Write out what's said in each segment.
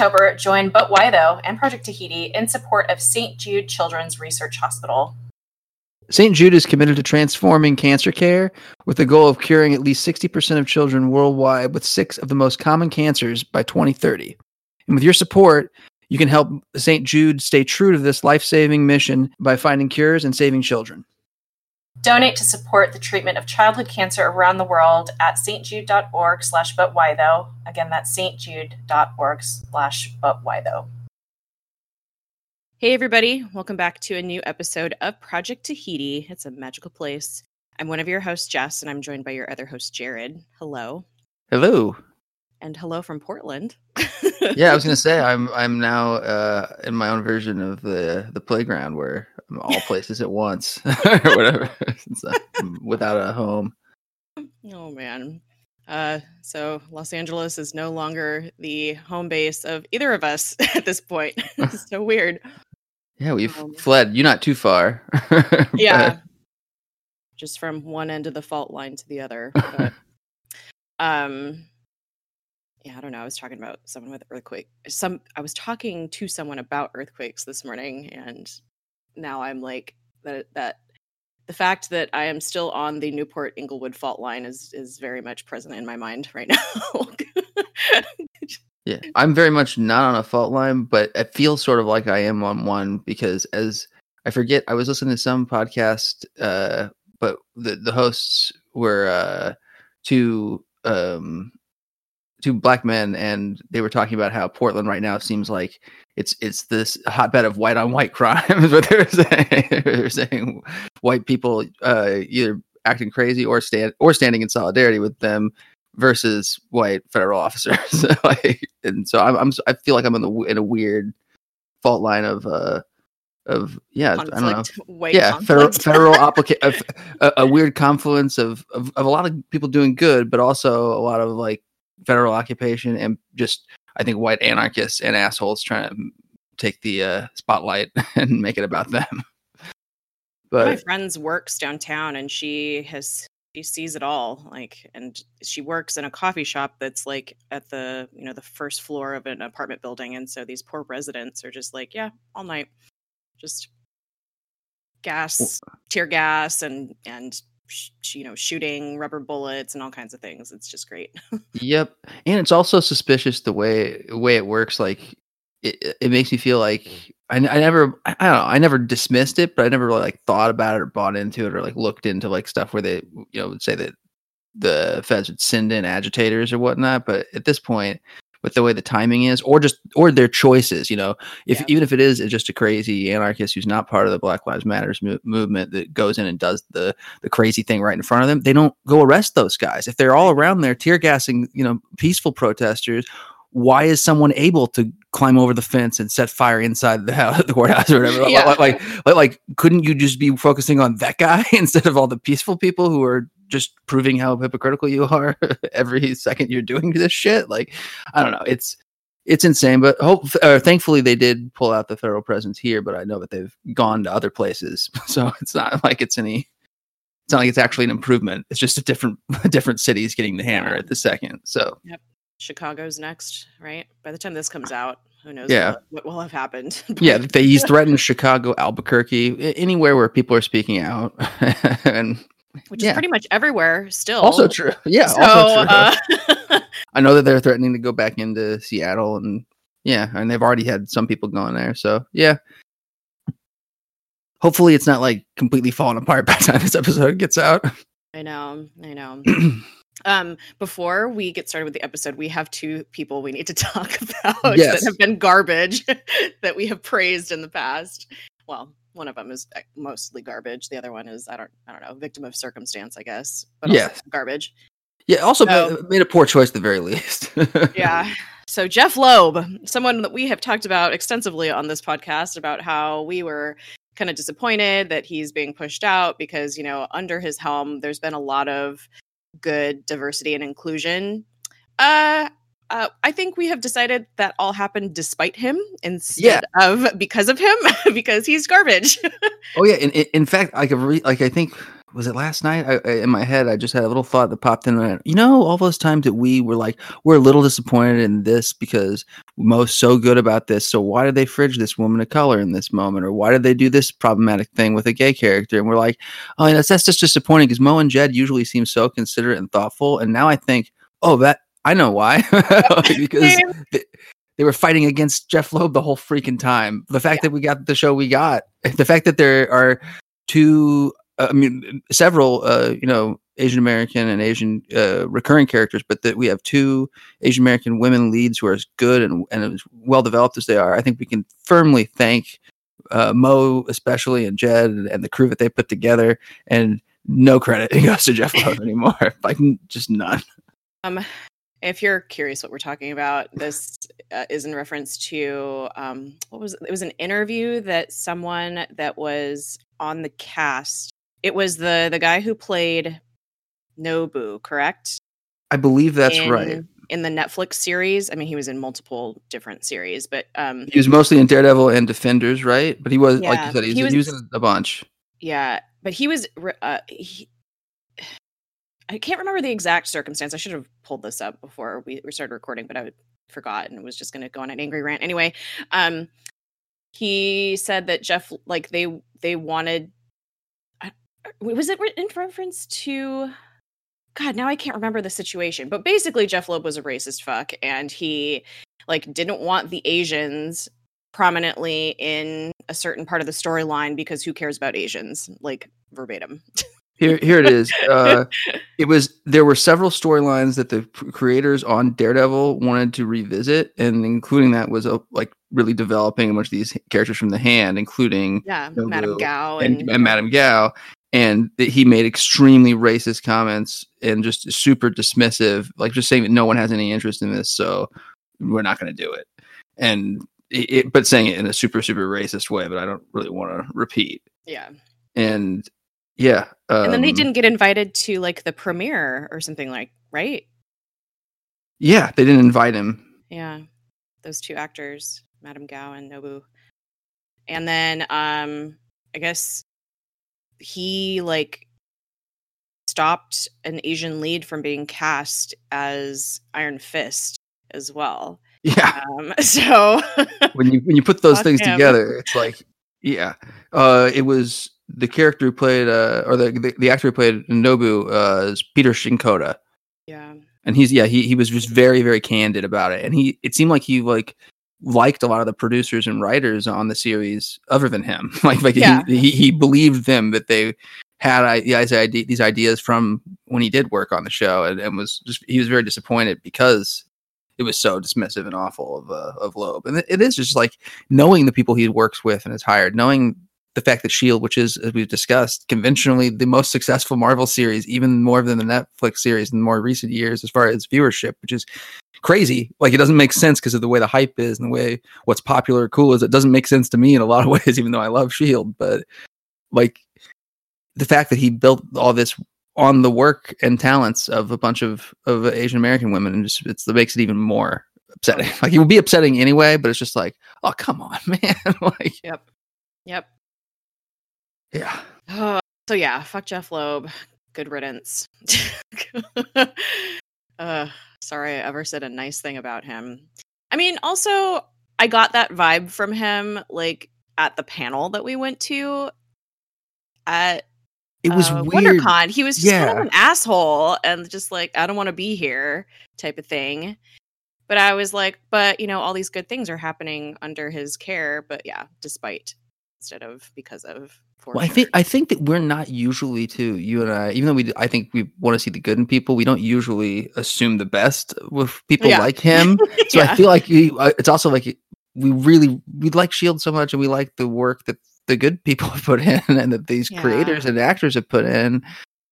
October, join But Why Though and Project Tahiti in support of St. Jude Children's Research Hospital. St. Jude is committed to transforming cancer care with the goal of curing at least 60% of children worldwide with six of the most common cancers by 2030. And with your support, you can help St. Jude stay true to this life saving mission by finding cures and saving children. Donate to support the treatment of childhood cancer around the world at stjude.org slash but why though. Again, that's stjude.org slash but why though. Hey, everybody. Welcome back to a new episode of Project Tahiti. It's a magical place. I'm one of your hosts, Jess, and I'm joined by your other host, Jared. Hello. Hello. And hello from Portland. yeah, I was gonna say I'm I'm now uh, in my own version of the the playground where I'm all places at once or whatever, so, without a home. Oh man. Uh, so Los Angeles is no longer the home base of either of us at this point. it's so weird. Yeah, we've um, fled. You're not too far. yeah. Just from one end of the fault line to the other. But, um yeah, I don't know. I was talking about someone with earthquake. Some I was talking to someone about earthquakes this morning, and now I'm like that. That the fact that I am still on the Newport Inglewood fault line is is very much present in my mind right now. yeah, I'm very much not on a fault line, but it feels sort of like I am on one because as I forget, I was listening to some podcast, uh, but the the hosts were uh, two um two black men and they were talking about how Portland right now seems like it's it's this hotbed of white on white crime is what they were saying. they were saying white people uh, either acting crazy or stand or standing in solidarity with them versus white federal officers. like, and so I'm, I'm I feel like I'm in the in a weird fault line of uh of yeah conflict, I don't know yeah federal federal applica- a, a, weird confluence of, of of a lot of people doing good but also a lot of like federal occupation and just I think white anarchists and assholes trying to take the uh, spotlight and make it about them. But my friend's works downtown, and she has she sees it all. Like, and she works in a coffee shop that's like at the you know the first floor of an apartment building, and so these poor residents are just like, yeah, all night, just gas, tear gas, and and sh- you know shooting rubber bullets and all kinds of things. It's just great. Yep and it's also suspicious the way way it works like it, it makes me feel like I, I never I don't know I never dismissed it but I never really, like thought about it or bought into it or like looked into like stuff where they you know would say that the feds would send in agitators or whatnot but at this point with the way the timing is or just or their choices you know if yeah. even if it is just a crazy anarchist who's not part of the black lives matters mo- movement that goes in and does the the crazy thing right in front of them they don't go arrest those guys if they're all around there tear gassing you know peaceful protesters why is someone able to climb over the fence and set fire inside the house, the courthouse or whatever? yeah. like, like, like, like, couldn't you just be focusing on that guy instead of all the peaceful people who are just proving how hypocritical you are every second you're doing this shit. Like, I don't know. It's it's insane. But hope, or thankfully, they did pull out the federal presence here. But I know that they've gone to other places, so it's not like it's any. It's not like it's actually an improvement. It's just a different different cities getting the hammer at the second. So. Yep. Chicago's next, right? By the time this comes out, who knows yeah. what, what will have happened. yeah, they, he's threatened Chicago, Albuquerque, anywhere where people are speaking out. and which yeah. is pretty much everywhere still. Also true. Yeah. So, also true. Uh, I know that they're threatening to go back into Seattle and yeah, and they've already had some people going there. So yeah. Hopefully it's not like completely falling apart by the time this episode gets out. I know. I know. um before we get started with the episode we have two people we need to talk about yes. that have been garbage that we have praised in the past well one of them is eh, mostly garbage. The other one is I don't I don't know victim of circumstance I guess. But yes, garbage. Yeah, also so, made a poor choice at the very least. yeah. So Jeph Loeb, someone that we have talked about extensively on this podcast about how we were kind of disappointed that he's being pushed out because you know under his helm there's been a lot of good diversity and inclusion. Uh, uh, I think we have decided that all happened despite him instead yeah. of because of him because he's garbage. oh yeah, in, in fact, like re- like I think was it last night? I, I, in my head, I just had a little thought that popped in. you know, all those times that we were like, we're a little disappointed in this because Mo's so good about this. So why did they fridge this woman of color in this moment, or why did they do this problematic thing with a gay character? And we're like, oh, that's that's just disappointing because Mo and Jed usually seem so considerate and thoughtful, and now I think, oh, that I know why because they, they, were fighting against Jeph Loeb the whole freaking time. The fact yeah. that we got the show we got, the fact that there are two, uh, I mean, several, uh, you know, Asian American and Asian uh, recurring characters, but that we have two Asian American women leads who are as good and, and as well developed as they are. I think we can firmly thank uh, Mo, especially, and Jed and, and the crew that they put together. And no credit goes to Jeph Loeb anymore. like, just none. Um, if you're curious what we're talking about, this uh, is in reference to um, what was it? it was an interview that someone that was on the cast. It was the the guy who played Nobu, correct? I believe that's in, right. In the Netflix series, I mean, he was in multiple different series, but um, he was mostly in Daredevil and Defenders, right? But he was, yeah, like you said, he, he was, he was in a bunch. Yeah, but he was. Uh, he, I can't remember the exact circumstance. I should have pulled this up before we, we started recording, but I forgot and was just going to go on an angry rant anyway. Um, he said that Jeph, like they they wanted. Was it in reference to? God, now I can't remember the situation. But basically, Jeph Loeb was a racist fuck, and he like didn't want the Asians prominently in a certain part of the storyline because who cares about Asians? Like verbatim. Here, here it is. Uh, it was there were several storylines that the creators on Daredevil wanted to revisit, and including that was a, uh, like really developing a bunch of these characters from the hand, including yeah, Madame Gao and, and, and Madame Gao, and he made extremely racist comments and just super dismissive, like just saying that no one has any interest in this, so we're not going to do it. And it, but saying it in a super super racist way, but I don't really want to repeat. Yeah. And yeah. Um, and then they um didn't get invited to like the premiere or something like, right? Yeah, they didn't invite him. Yeah. Those two actors, Madame Gao and Nobu. And then um I guess he like stopped an Asian lead from being cast as Iron Fist as well. Yeah. Um, so when you when you put those things him. together, it's like yeah. Uh it was the character who played uh or the the, the actor who played Nobu uh is Peter Shinkoda. Yeah. And he's yeah, he he was just very, very candid about it. And he it seemed like he like liked a lot of the producers and writers on the series other than him. like like yeah. he, he, he believed them that they had these ideas, these ideas from when he did work on the show and, and was just he was very disappointed because it was so dismissive and awful of uh, of Loeb. And it, it is just like knowing the people he works with and has hired, knowing the fact that Shield, which is as we've discussed, conventionally the most successful Marvel series, even more than the Netflix series in more recent years as far as viewership, which is crazy. Like it doesn't make sense because of the way the hype is and the way what's popular or cool is. It doesn't make sense to me in a lot of ways, even though I love Shield. But like the fact that he built all this on the work and talents of a bunch of of Asian American women, and just it's, it makes it even more upsetting. Like it would be upsetting anyway, but it's just like, oh come on, man. like, yep, yep. Yeah. Oh, so yeah, fuck Jeph Loeb. Good riddance. uh, sorry I ever said a nice thing about him. I mean, also I got that vibe from him like at the panel that we went to at it was uh, weird. WonderCon. He was just yeah. kind of an asshole and just like, I don't want to be here type of thing. But I was like, but you know, all these good things are happening under his care. But yeah, despite instead of because of well. I think I think that we're not usually too you and I, even though we I think we want to see the good in people. We don't usually assume the best with people yeah. like him. So yeah. I feel like we, uh, it's also like we really we like Shield so much, and we like the work that the good people have put in, and that these yeah. creators and actors have put in.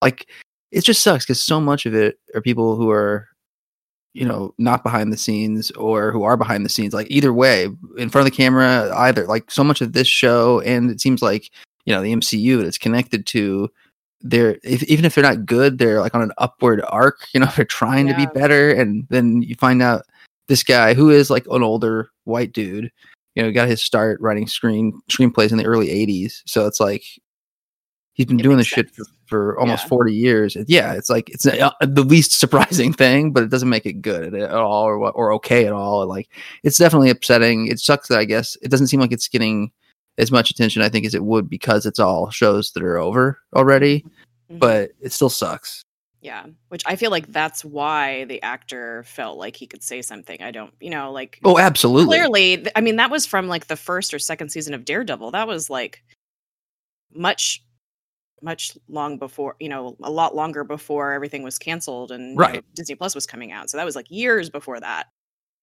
Like it just sucks because so much of it are people who are you know not behind the scenes or who are behind the scenes like either way in front of the camera either like so much of this show and it seems like you know the MCU that it's connected to they're if, even if they're not good they're like on an upward arc you know they're trying yeah. to be better and then you find out this guy who is like an older white dude you know got his start writing screen screenplays in the early 80s so it's like he's been it doing this sense. shit for for almost Yeah. 40 years. Yeah, it's like it's uh, the least surprising thing, but it doesn't make it good at all or or okay at all. Like it's definitely upsetting. It sucks that I guess it doesn't seem like it's getting as much attention I think as it would because it's all shows that are over already, Mhm. but it still sucks. yeah, which I feel like that's why the actor felt like he could say something. I don't, you know, like Oh, absolutely. clearly i mean that was from like the first or second season of daredevil that was like much much long before you know a lot longer before everything was canceled and you know, disney plus was coming out so that was like years before that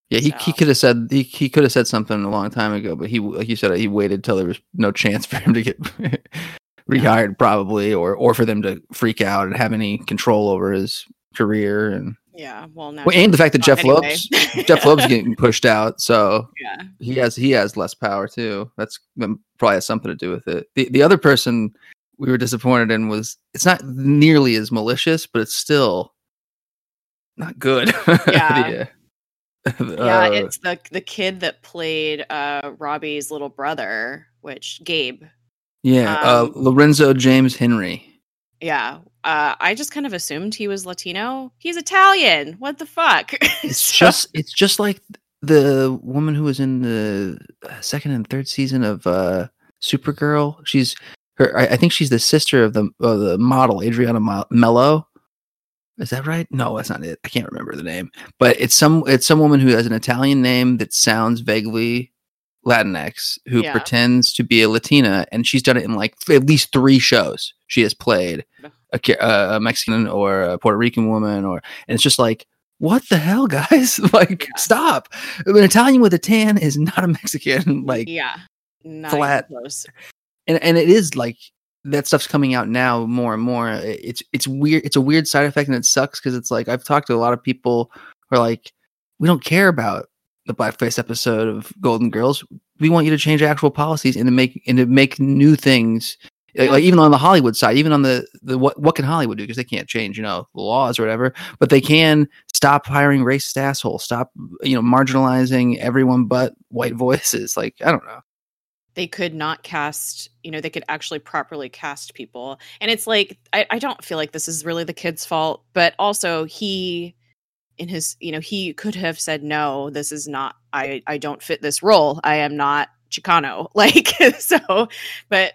Yeah, he, he could have said he, he could have said something a long time ago, but he like you said he waited till there was no chance for him to get rehired probably or or for them to freak out and have any control over his career and yeah well now well, and the fact that Jeph anyway. Lopes Jeph Loeb's getting pushed out, so yeah he has he has less power too. That's probably has something to do with it. The the other person we were disappointed in was it's not nearly as malicious, but it's still not good. Yeah. The, yeah uh, it's the the kid that played uh robbie's little brother which gabe yeah, um, uh, Lorenzo James Henry. yeah uh i just kind of assumed he was latino he's italian what the fuck It's So- just it's just like the woman who was in the uh, second and third season of uh Supergirl. She's her. I, I think she's the sister of the of the model Adriana Mello. Is that right? No, that's not it. I can't remember the name, but it's some it's some woman who has an Italian name that sounds vaguely Latinx who Yeah. pretends to be a Latina, and she's done it in like at least three shows. She has played a, uh, a Mexican or a Puerto Rican woman, or and it's just like, what the hell, guys? like, Yeah. stop! An Italian with a tan is not a Mexican. Like, yeah not flat. close and and it is like that stuff's coming out now more and more. It's it's weird. It's a weird side effect, and it sucks because it's like I've talked to a lot of people who are like, we don't care about the blackface episode of Golden Girls. We want you to change actual policies and to make and to make new things. Like, like even on the Hollywood side, even on the the what what can Hollywood do because they can't change you know the laws or whatever, but they can stop hiring racist assholes, stop you know marginalizing everyone but white voices. Like I don't know. They could not cast you know they could actually properly cast people. And it's like I, I don't feel like this is really the kid's fault but also he in his you know he could have said no this is not i i don't fit this role. I am not chicano. Like so but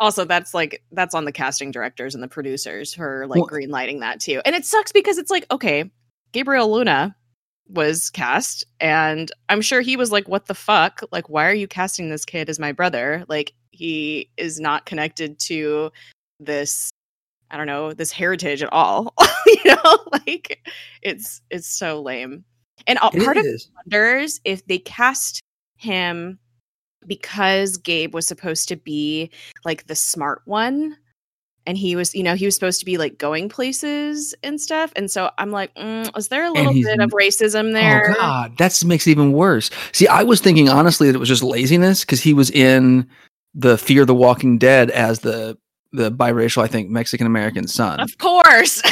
also that's like that's on the casting directors and the producers for like Well- green lighting that too. And it sucks because it's like okay gabriel luna was cast and i'm sure he was like what the fuck? Like why are you casting this kid as my brother? Like he is not connected to this i don't know this heritage at all. You know like it's it's so lame. And all, part of is. wonders if they cast him because Gabe was supposed to be like the smart one and he was you know he was supposed to be like going places and stuff and so i'm like mm, is there a little bit of racism there Oh God, that makes it even worse. See, I was thinking honestly that it was just laziness because he was in the Fear the Walking Dead as the the biracial, I think, Mexican American son, of course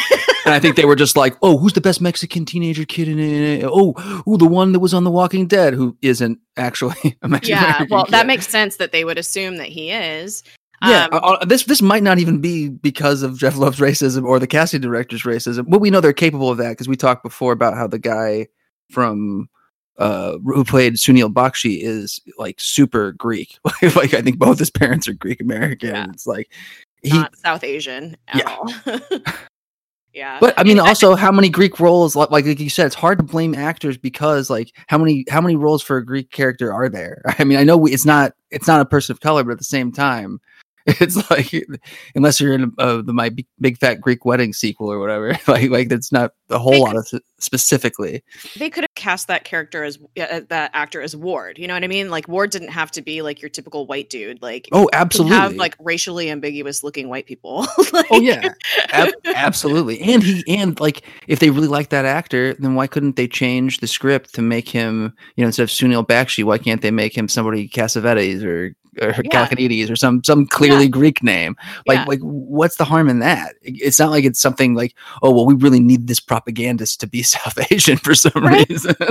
and I think they were just like, "Oh, who's the best Mexican teenager kid in it? Oh, oh, the one that was on The Walking Dead who isn't actually a Mexican yeah well that makes sense that they would assume that he is Yeah, Um, uh, uh, this this might not even be because of Jeph Loeb's racism or the casting director's racism. But we know they're capable of that because we talked before about how the guy from uh who played Sunil Bakshi is like super Greek. like I think both his parents are Greek American. Yeah. It's like he. not south asian at Yeah. all yeah But I mean, And also, how many Greek roles? Like, like you said, it's hard to blame actors because, like, how many how many roles for a Greek character are there? I mean, I know we, it's not it's not a person of color, but at the same time, it's like unless you're in uh, the my big, fat Greek wedding sequel or whatever, like like that's not a whole They lot of specifically. they could have cast that character as uh, that actor as Ward. You know what I mean? Like Ward didn't have to be like your typical white dude. Like Oh, absolutely. have like racially ambiguous looking white people. Like- oh yeah, Ab- absolutely. And he and like if they really like that actor, then why couldn't they change the script to make him, you know, instead of Sunil Bakshi, why can't they make him somebody Cassavetes or or Yeah. Kalkanides or some some clearly Greek name? Like Yeah. like what's the harm in that? It's not like it's something like, oh well, we really need this propagandist to be South Asian for some Right. reason.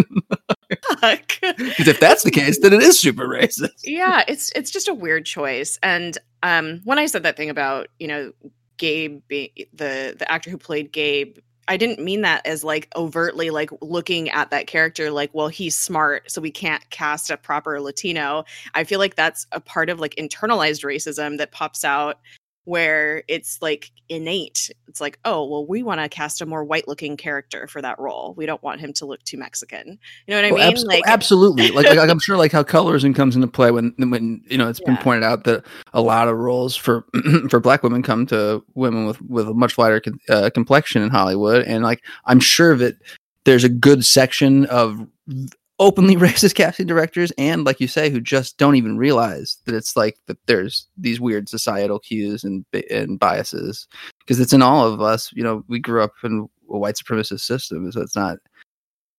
Because if that's the case, then it is super racist. yeah, it's it's just a weird choice. And um when I said that thing about, you know, Gabe, being the the actor who played Gabe, I didn't mean that as like overtly like looking at that character like, well, he's smart, so we can't cast a proper Latino. I feel like that's a part of like internalized racism that pops out where it's like innate. It's like, oh, well, we want to cast a more white looking character for that role. We don't want him to look too Mexican. You know what I Well, mean? abs- like, absolutely. Like, like I'm sure, like how colorism comes into play when when you know it's been pointed out that a lot of roles for for black women come to women with with a much lighter con- uh, complexion in Hollywood, and like I'm sure that there's a good section of openly racist casting directors and like you say who just don't even realize that it's like that there's these weird societal cues and and biases. Because it's in all of us you know we grew up in a white supremacist system so it's not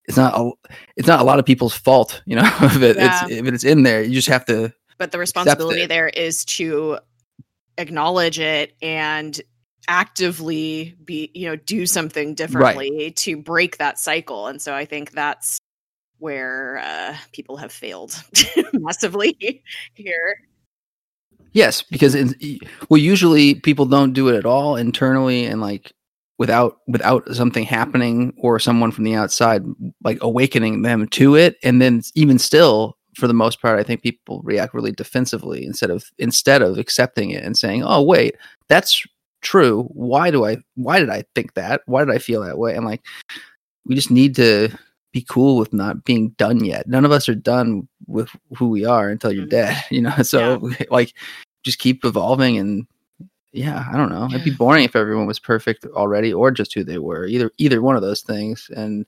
it's not a, it's not a lot of people's fault you know if it, Yeah. it's if it's in there. You just have to but the responsibility there is to acknowledge it and actively be you know do something differently to break that cycle. And so i think that's where uh, people have failed massively here. Yes because well usually people don't do it at all internally and like without without something happening or someone from the outside like awakening them to it. And then even still for the most part i think people react really defensively instead of instead of accepting it and saying oh wait that's true. Why do i why did i think that? Why did i feel that way? And like we just need to be cool with not being done yet. None of us are done with who we are until you're Mhm. dead you know? So like just keep evolving and yeah i don't know. It'd be boring if everyone was perfect already or just who they were either either one of those things. And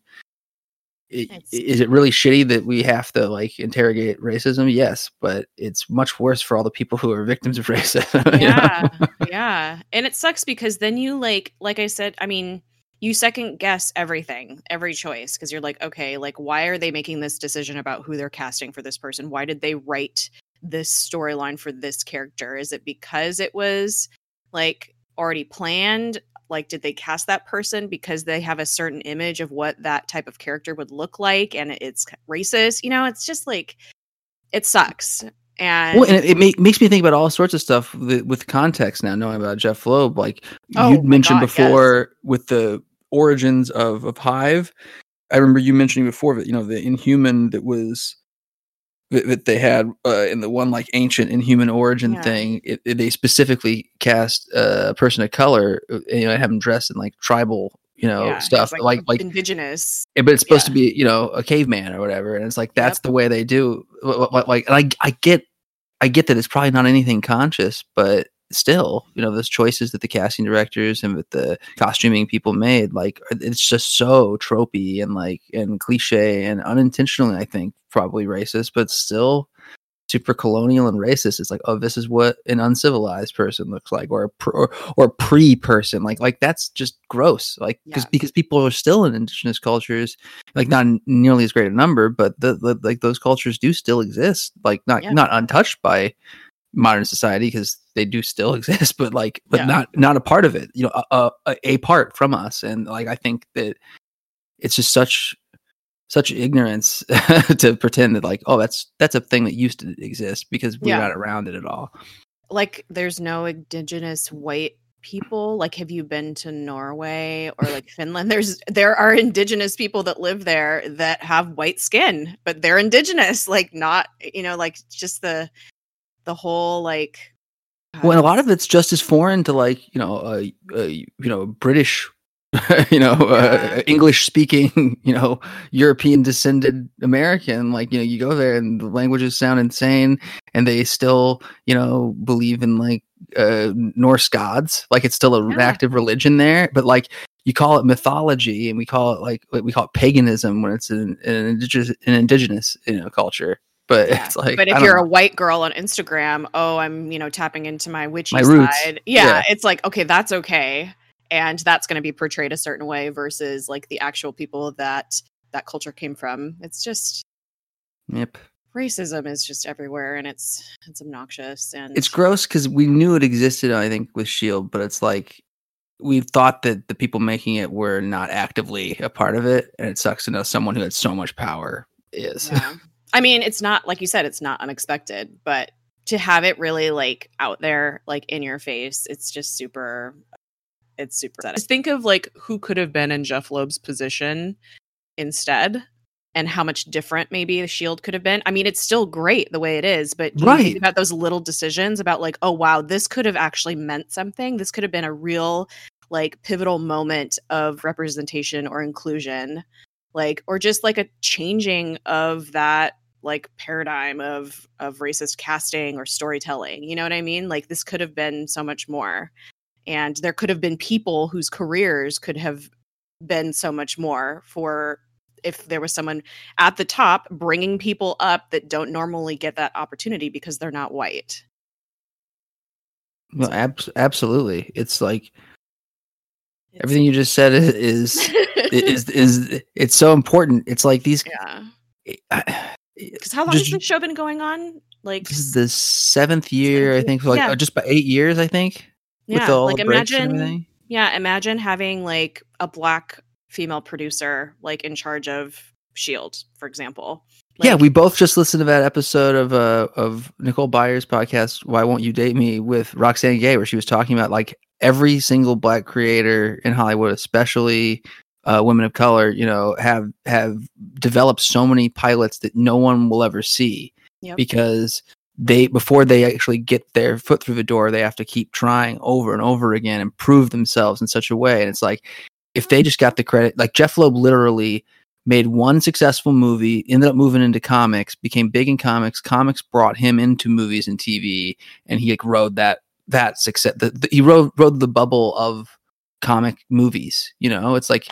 It's- is it really shitty that we have to like interrogate racism? Yes but it's much worse for all the people who are victims of racism yeah yeah. And it sucks because then you like like i said i mean you second guess everything every choice because you're like okay like why are they making this decision about who they're casting for this person why did they write this storyline for this character is it because it was like already planned like did they cast that person because they have a certain image of what that type of character would look like and it's racist you know it's just like it sucks and, Well, and it, it make, makes me think about all sorts of stuff with, with context now, knowing about Jeph Loeb. Like Oh you'd mentioned God, yes. before with the origins of, of Hive. I remember you mentioning before that, you know, the Inhuman that was that, that they had uh, in the one like ancient Inhuman origin Yeah. thing. It, it- they specifically cast uh, a person of color, uh, you know, have them dressed in like tribal, you know, yeah, stuff. Like like indigenous but it's supposed to be you know a caveman or whatever and it's like that's Yep. the way they do like and i i get i get that it's probably not anything conscious but still you know those choices that the casting directors and with the costuming people made like it's just so tropey and like and cliche and unintentionally i think probably racist but still super colonial and racist it's like oh this is what an uncivilized person looks like or a pr- or, or pre person like like that's just gross like because Yeah. because people are still in indigenous cultures like not nearly as great a number but the, the like those cultures do still exist like not Yeah. not untouched by modern society because they do still exist but like but Yeah. not not a part of it you know a, a, a part from us. And like i think that it's just such such ignorance to pretend that like oh that's that's a thing that used to exist because we're Yeah. not around it at all. Like there's no indigenous white people? Like have you been to norway or like finland? There's there are indigenous people that live there that have white skin but they're indigenous. Like not you know like just the the whole like well and a lot of it's just as foreign to like you know uh, uh you know british you know uh, english speaking you know european descended american. Like you know you go there and the languages sound insane and they still you know believe in like uh norse gods. Like it's still a- an Yeah. active religion there but like you call it mythology and we call it like we call it paganism when it's an, an indigenous an indigenous you know culture but it's like but if you're know. a white girl on instagram oh i'm you know tapping into my witchy My roots. side yeah, Yeah. it's like okay that's okay and that's going to be portrayed a certain way versus like the actual people that that culture came from it's just yep racism is just everywhere and it's it's obnoxious and it's gross because we knew it existed i think with shield but it's like we thought that the people making it were not actively a part of it and it sucks to know someone who had so much power is yeah. i mean it's not like you said it's not unexpected but to have it really like out there like in your face it's just super it's super sad. Just think of like who could have been in Jeph Loeb's position instead and how much different maybe the shield could have been. I mean, it's still great the way it is, but you Right. think about those little decisions about like, oh wow, this could have actually meant something. This could have been a real like pivotal moment of representation or inclusion, like or just like a changing of that like paradigm of of racist casting or storytelling. You know what I mean? Like this could have been so much more. And there could have been people whose careers could have been so much more for if there was someone at the top bringing people up that don't normally get that opportunity because they're not white. Well, abs- absolutely. It's like everything you just said is is is, is it's so important. It's like these. yeah. I- Because how long Just- has this show been going on? Like, This is the seventh year, I think. Like Yeah. uh, just by eight years, I think. yeah, with all like the imagine, yeah, imagine having like a black female producer like in charge of Shield, for example. yeah, we both just listened to that episode of uh of Nicole Byer's podcast, "Why Won't You Date Me?" with Roxane Gay, where she was talking about like every single black creator in Hollywood, especially uh, women of color, you know, have have developed so many pilots that no one will ever see Yep. because they before they actually get their foot through the door, they have to keep trying over and over again and prove themselves in such a way. And it's like if they just got the credit, like Jeph Loeb literally made one successful movie, ended up moving into comics, became big in comics. Comics brought him into movies and TV, and he like rode that that success. The, the, he rode rode the bubble of comic movies. You know, it's like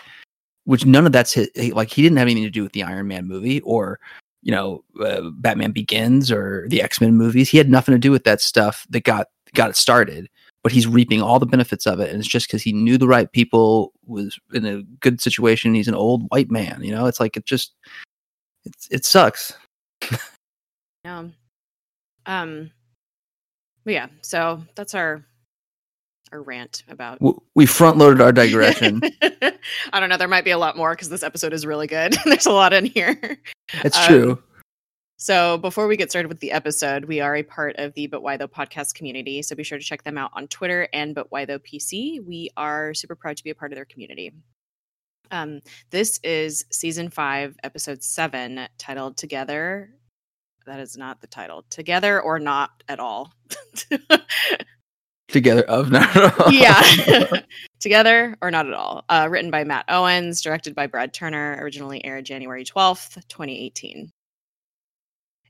which none of that's his, like he didn't have anything to do with the Iron Man movie or you know uh, Batman Begins or the X Men movies. He had nothing to do with that stuff that got got it started. But he's reaping all the benefits of it, and it's just because he knew the right people, was in a good situation. He's an old white man, you know. It's like it just, it's it sucks. Yeah. Um. But yeah, so that's our our rant about. We front loaded our digression. I don't know. There might be a lot more because this episode is really good. There's a lot in here. It's Um, true. So before we get started with the episode, we are a part of the But Why Though podcast community. So be sure to check them out on Twitter and But Why Though PC. We are super proud to be a part of their community. Um, this is season five, episode seven, titled Together. That is not the title. Together or not at all. Together of not at all. yeah. Together or not at all. Uh, written by Matt Owens, directed by Brad Turner, originally aired January 12th, 2018.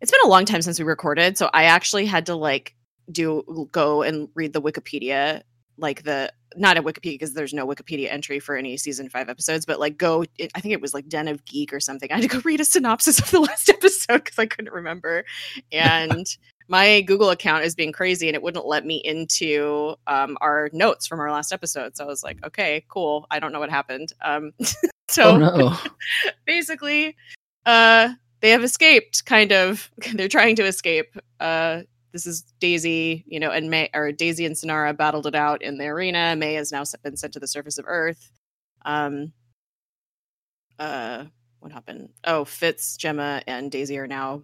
It's been a long time since we recorded, so I actually had to like do go and read the Wikipedia, like the not a Wikipedia because there's no Wikipedia entry for any season five episodes, but like go, it, I think it was like Den of Geek or something. I had to go read a synopsis of the last episode because I couldn't remember. And my Google account is being crazy and it wouldn't let me into um, our notes from our last episode. So I was like, okay, cool. I don't know what happened. Um, so Oh no! basically, uh, they have escaped. Kind of, they're trying to escape. Uh, this is Daisy, you know, and May or Daisy and Sinara battled it out in the arena. May has now been sent to the surface of Earth. Um, uh, what happened? Oh, Fitz, Jemma, and Daisy are now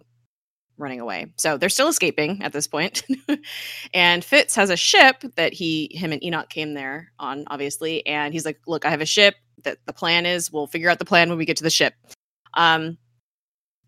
running away. So they're still escaping at this point. and Fitz has a ship that he, him, and Enoch came there on, obviously. And he's like, "Look, I have a ship. That the plan is we'll figure out the plan when we get to the ship." Um,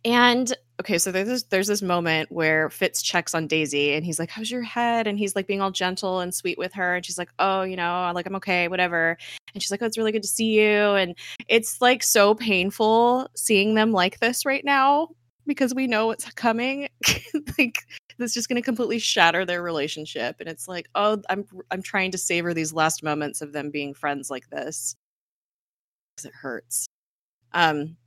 and okay, so there's this, there's this moment where Fitz checks on Daisy and he's like, "How's your head?" And he's like being all gentle and sweet with her, and she's like, "Oh, you know, like I'm okay, whatever." And she's like, "Oh, it's really good to see you." And it's like so painful seeing them like this right now because we know what's coming. like this just going to completely shatter their relationship, and it's like, oh, I'm I'm trying to savor these last moments of them being friends like this because it hurts. Um,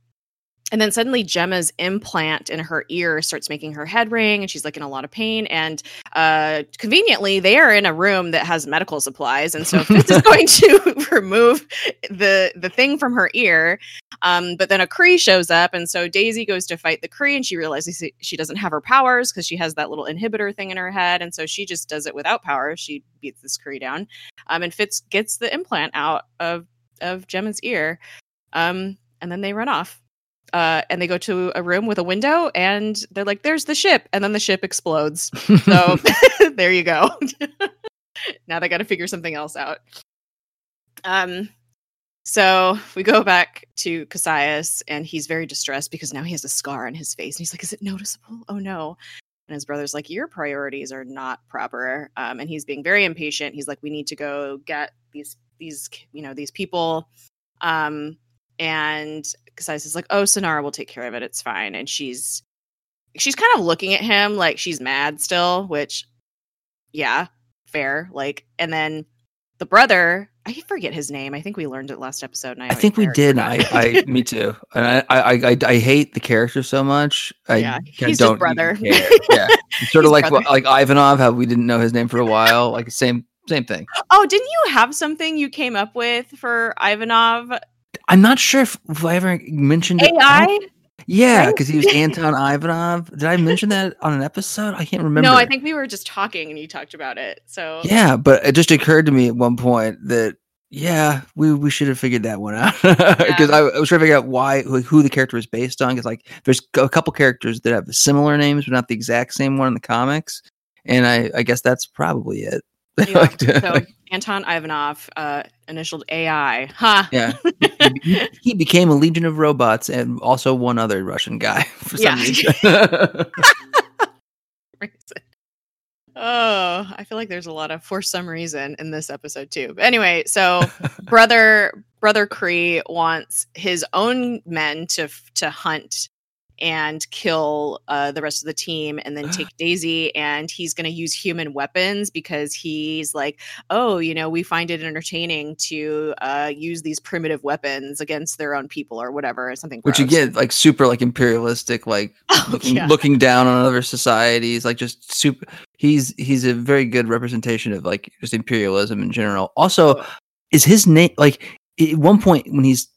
and then suddenly Jemma's implant in her ear starts making her head ring, and she's like in a lot of pain. And uh, conveniently, they are in a room that has medical supplies, and so Fitz is going to remove the the thing from her ear. Um, but then a Kree shows up, and so Daisy goes to fight the Kree, and she realizes she- doesn't have her powers because she has that little inhibitor thing in her head, and so she just does it without powers. She beats this Kree down, um, and Fitz gets the implant out of of Jemma's ear, um, and then they run off uh, and they go to a room with a window and they're like, there's the ship. And then the ship explodes. So there you go. now they got to figure something else out. Um, so we go back to Cassius, and he's very distressed because now he has a scar on his face, and he's like, "Is it noticeable? Oh no!" And his brother's like, "Your priorities are not proper," um, and he's being very impatient. He's like, "We need to go get these these you know these people," um, and Cassius is like, "Oh, Sinara will take care of it. It's fine." And she's she's kind of looking at him like she's mad still, which, yeah, fair. Like, and then the brother I forget his name. I think we learned it last episode. I, I think we did. I, I, me too. And I, I, I, I hate the character so much. I yeah, he's don't brother. yeah, sort of like brother. like Ivanov. How we didn't know his name for a while. Like same, same thing. Oh, didn't you have something you came up with for Ivanov? I'm not sure if, if I ever mentioned AI. It. Yeah, because he was Anton Ivanov. Did I mention that on an episode? I can't remember. No, I think we were just talking and you talked about it. So yeah, but it just occurred to me at one point that yeah, we we should have figured that one out because yeah. I, I, was trying to figure out why who the character is based on. Because like, there's a couple characters that have similar names, but not the exact same one in the comics, and I I guess that's probably it. Yeah. like so Anton Ivanov, uh, initialed AI. Huh. Yeah. he, became a legion of robots and also one other Russian guy for some reason. oh, I feel like there's a lot of for some reason in this episode too. But anyway, so brother brother Kree wants his own men to to hunt and kill uh, the rest of the team and then take Daisy. And he's going to use human weapons because he's like, oh, you know, we find it entertaining to uh, use these primitive weapons against their own people or whatever, or something. Gross. Which again, like super like imperialistic, like oh, looking, yeah. looking down on other societies, like just super. He's he's a very good representation of like just imperialism in general. Also, oh. is his name like at one point when he's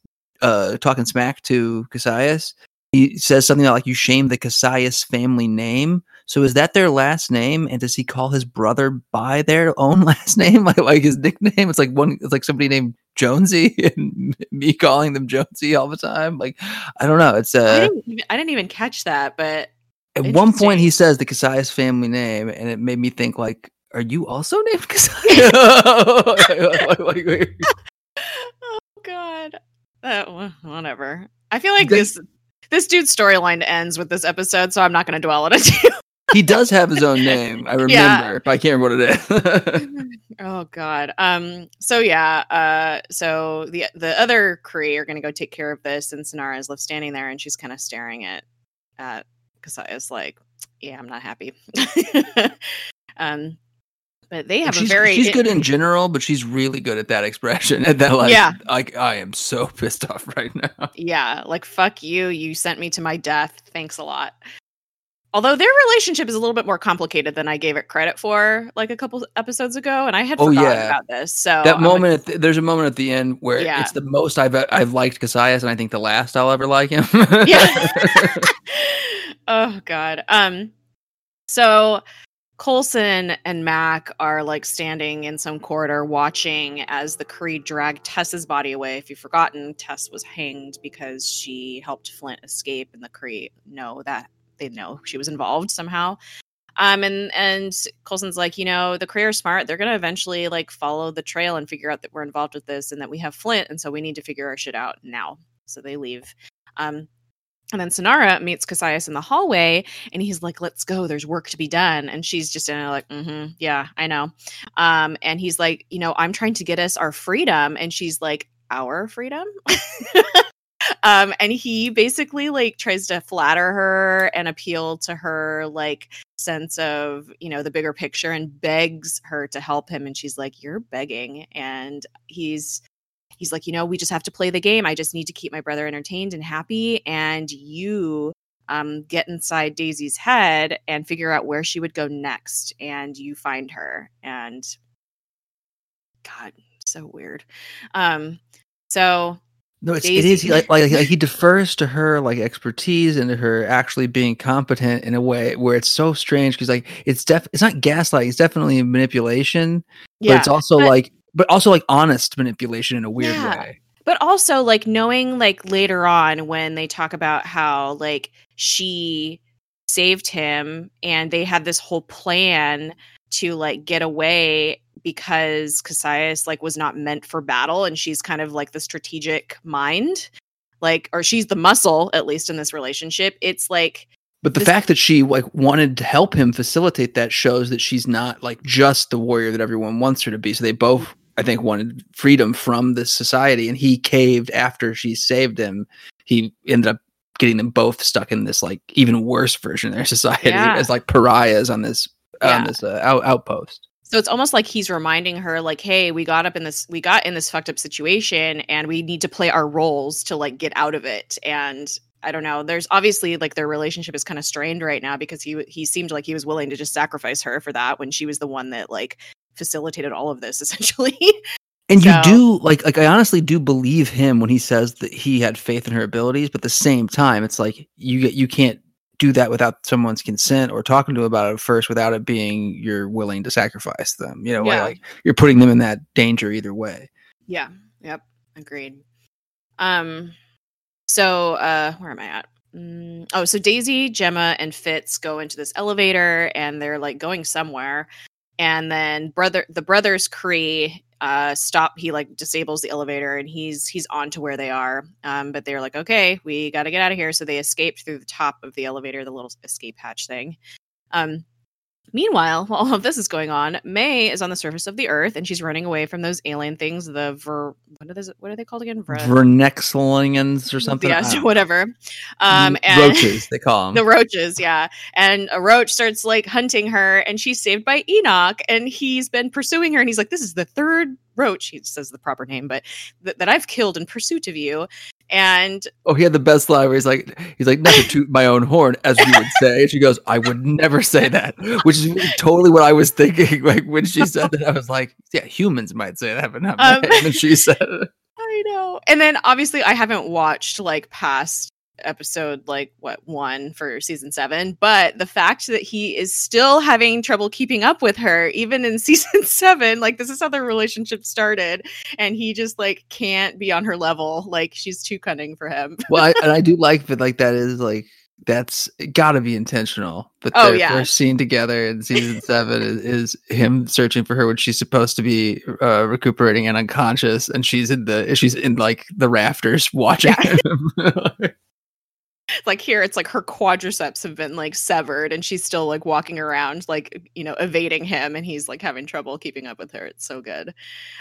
uh talking smack to Cassius, he says something like you shame the Cassius family name. So is that their last name? And does he call his brother by their own last name, like like his nickname? It's like one, it's like somebody named Jonesy, and me calling them Jonesy all the time. Like I don't know. It's uh, I didn't, even, I didn't even catch that, but at one point he says the Cassius family name, and it made me think like, are you also named Cassius? oh God, that whatever. I feel like this this dude's storyline ends with this episode, so I'm not going to dwell on it. he does have his own name. I remember, yeah. I can't remember what it is. oh God. Um. So yeah. Uh. So the the other Kree are going to go take care of this, and Sinara is left standing there, and she's kind of staring at at Cassius, like, "Yeah, I'm not happy." um but they have she's, a very she's good in general but she's really good at that expression at that like yeah. Like i am so pissed off right now. Yeah like fuck you you sent me to my death. Thanks a lot. Although their relationship is a little bit more complicated than i gave it credit for like a couple episodes ago and i had oh, forgotten yeah. about this so that I'm moment the, there's a moment at the end where yeah. it's the most i've i've liked cassius and i think the last i'll ever like him. Yeah. Oh god. Um so Coulson and Mac are like standing in some corridor watching as the Kree drag Tess's body away. If you've forgotten, Tess was hanged because she helped Flint escape, and the Kree know that they know she was involved somehow. Um, and and Coulson's like, you know, the Kree are smart. They're gonna eventually like follow the trail and figure out that we're involved with this and that we have Flint, and so we need to figure our shit out now. So they leave. Um, and then Sinara meets Cassius in the hallway and he's like, let's go. There's work to be done. And she's just in like, mm-hmm, yeah, I know. Um, and he's like, you know, I'm trying to get us our freedom. And she's like, our freedom? um, and he basically like tries to flatter her and appeal to her like sense of, you know, the bigger picture and begs her to help him. And she's like, you're begging. And he's he's like, you know, we just have to play the game. I just need to keep my brother entertained and happy. And you um, get inside Daisy's head and figure out where she would go next. And you find her. And God, so weird. Um, so no, it's, Daisy- it is like, like, like he defers to her like expertise and to her actually being competent in a way where it's so strange because like it's def it's not gaslight, it's definitely manipulation, yeah, but it's also but- like but also like honest manipulation in a weird yeah. way. But also like knowing like later on when they talk about how like she saved him and they had this whole plan to like get away because Cassius like was not meant for battle and she's kind of like the strategic mind like or she's the muscle at least in this relationship it's like But the This- fact that she like wanted to help him facilitate that shows that she's not like just the warrior that everyone wants her to be. So they both, I think, wanted freedom from this society, and he caved after she saved him. He ended up getting them both stuck in this like even worse version of their society Yeah. as like pariahs on this Yeah. on this uh, out, outpost. So it's almost like he's reminding her, like, hey, we got up in this, we got in this fucked up situation and we need to play our roles to like get out of it. And I don't know, there's obviously like their relationship is kind of strained right now because he he seemed like he was willing to just sacrifice her for that when she was the one that like facilitated all of this essentially. And you do like like I honestly do believe him when he says that he had faith in her abilities, but at the same time, it's like you get you can't do that without someone's consent or talking to him about it first without it being you're willing to sacrifice them. You know, Yeah. like you're putting them in that danger either way. yeah. Yep. Agreed. Um so uh where am I at? Mm, oh, so Daisy, Jemma, and Fitz go into this elevator and they're like going somewhere. And then brother the brothers Kree uh stop he like disables the elevator and he's he's on to where they are. Um, but they're like, okay, we gotta get out of here. So they escaped through the top of the elevator, the little escape hatch thing. Um Meanwhile, while all of this is going on, May is on the surface of the Earth and she's running away from those alien things. The ver, what are those? What are they called again? Ver- or something. Yeah, I don't whatever. Um, and roaches they call them. the roaches, yeah. And a roach starts like hunting her, and she's saved by Enoch, and he's been pursuing her, and he's like, "This is the third roach." He says the proper name, but th- that I've killed in pursuit of you. And oh, he had the best line where he's like, he's like, not to toot my own horn, as you would say. And she goes, I would never say that, which is totally what I was thinking. Like when she said that, I was like, yeah, humans might say that, but not Um. And she said, it. I know. And then obviously I haven't watched like past episode like what one for season 7, but the fact that he is still having trouble keeping up with her even in season 7, like this is how their relationship started and he just like can't be on her level. Like she's too cunning for him. well, I, and I do like that. Like that is like that's got to be intentional. But Oh, their yeah. first scene together in season seven is, is him searching for her when she's supposed to be uh, recuperating and unconscious, and she's in the she's in like the rafters watching him. Like here it's like her quadriceps have been like severed and she's still like walking around like you know evading him and he's like having trouble keeping up with her. It's so good.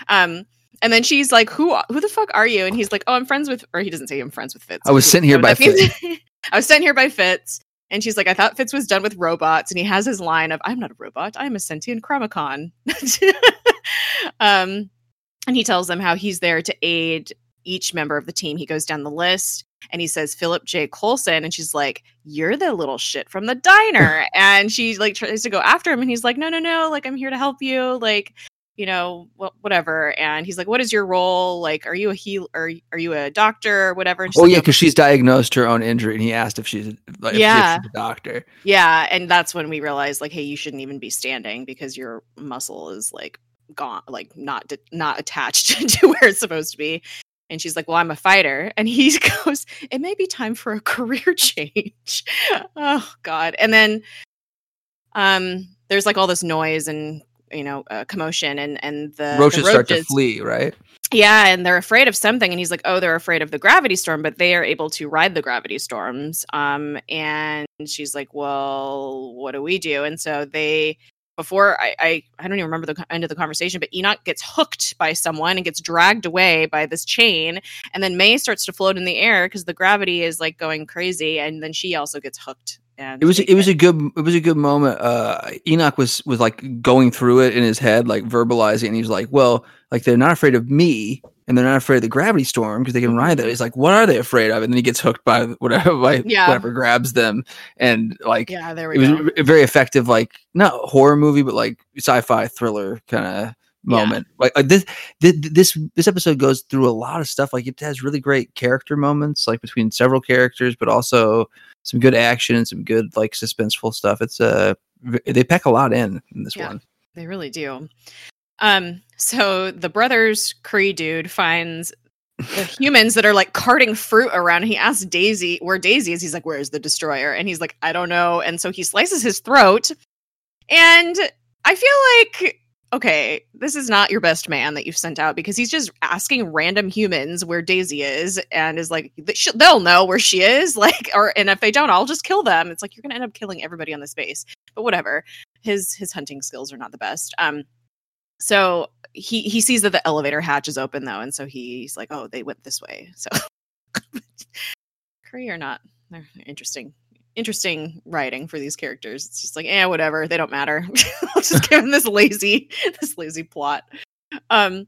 Um and then she's like who who the fuck are you? And he's like oh i'm friends with or he doesn't say i'm friends with fitz. I was sent here by means? i was sent here by fitz and she's like i thought fitz was done with robots and he has his line of i'm not a robot i'm a sentient Chronicom. Um and he tells them how he's there to aid each member of the team. He goes down the list and he says Philip J. Coulson, and she's like, "You're the little shit from the diner," and she like tries to go after him, and he's like, "No, no, no! Like I'm here to help you, like." You know, wh- whatever. And he's like, "What is your role? Like, are you a heal? Or are you a doctor or whatever?" And oh like, yeah, because she's diagnosed her own injury, and he asked if she's like, if Yeah. she's a doctor. Yeah, and that's when we realized like, hey, you shouldn't even be standing because your muscle is like gone, like not not attached to where it's supposed to be. And she's like, "Well, I'm a fighter," and he goes, "It may be time for a career change." oh God! And then, um, there's like all this noise and you know uh, commotion, and and the the roaches, start to flee, right? yeah, and they're afraid of something, and he's like, "Oh, they're afraid of the gravity storm, but they are able to ride the gravity storms." Um, and she's like, "Well, what do we do?" And so they, before I, I, I don't even remember the end of the conversation, but Enoch gets hooked by someone and gets dragged away by this chain, and then May starts to float in the air because the gravity is like going crazy, and then she also gets hooked. And It was it was a good it was a good moment. Uh, Enoch was was like going through it in his head, like verbalizing, and he was like, "Well, like they're not afraid of me, and they're not afraid of the gravity storm because they can ride that." He's like, "What are they afraid of?" And then he gets hooked by whatever, by Yeah. whatever grabs them, and like yeah, there it we was go. a very effective, like not horror movie, but like sci-fi thriller kind of moment. Like, like this, this, this, this episode goes through a lot of stuff. Like it has really great character moments, like between several characters, but also some good action and some good like suspenseful stuff. It's uh, they pack a lot in in this Yeah. one. They really do. Um, so the brothers Kree dude finds the humans that are like carting fruit around. He asks Daisy where Daisy is. He's like, Where's the destroyer? And he's like, I don't know. And so he slices his throat. And I feel like okay, this is not your best man that you've sent out because he's just asking random humans where Daisy is and is like, they'll know where she is. Like, or, and if they don't, I'll just kill them. It's like, you're going to end up killing everybody on this base. But whatever. His, his hunting skills are not the best. Um, so he, he sees that the elevator hatch is open though. And so he's like, oh, they went this way. So Kree or not, interesting interesting writing for these characters. It's just like, eh, whatever. They don't matter. I'll just give them this lazy, this lazy plot. Um,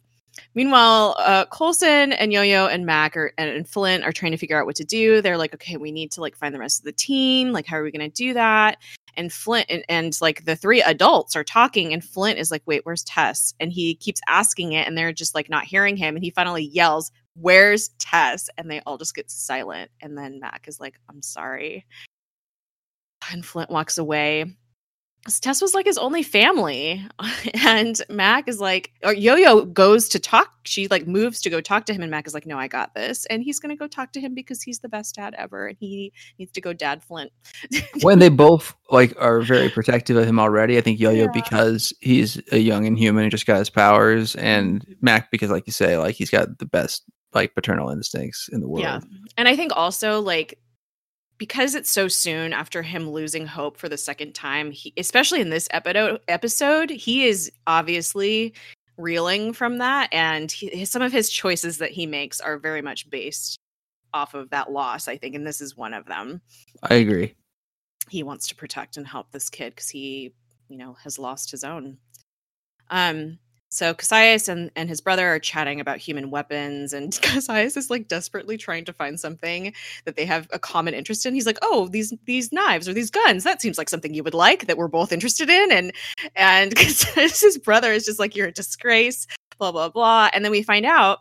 meanwhile, uh, Coulson and Yo-Yo and Mac are, and, and Flint are trying to figure out what to do. They're like, okay, we need to like find the rest of the team. Like, how are we going to do that? And Flint and, and like the three adults are talking, and Flint is like, wait, where's Tess? And he keeps asking it, and they're just like not hearing him. And he finally yells, where's Tess? And they all just get silent. And then Mac is like, I'm sorry and Flint walks away. Tess was like his only family. And Mac is like, or Yo Yo goes to talk. She like moves to go talk to him. And Mac is like, no, I got this. And he's going to go talk to him because he's the best dad ever. And he needs to go dad Flint. when they both like are very protective of him already. I think Yo Yo yeah. because he's a young and human and just got his powers. And Mac because, like you say, like he's got the best like paternal instincts in the world. Yeah. And I think also like because it's so soon after him losing hope for the second time, he, especially in this episode, episode, he is obviously reeling from that, and he, some of his choices that he makes are very much based off of that loss. I think, and this is one of them. I agree. He wants to protect and help this kid because he, you know, has lost his own. Um, so Cassius and, and his brother are chatting about human weapons, and Cassius is like desperately trying to find something that they have a common interest in. He's like, "Oh, these these knives or these guns. That seems like something you would like that we're both interested in." And and Cassius's brother is just like, "You're a disgrace." Blah blah blah. And then we find out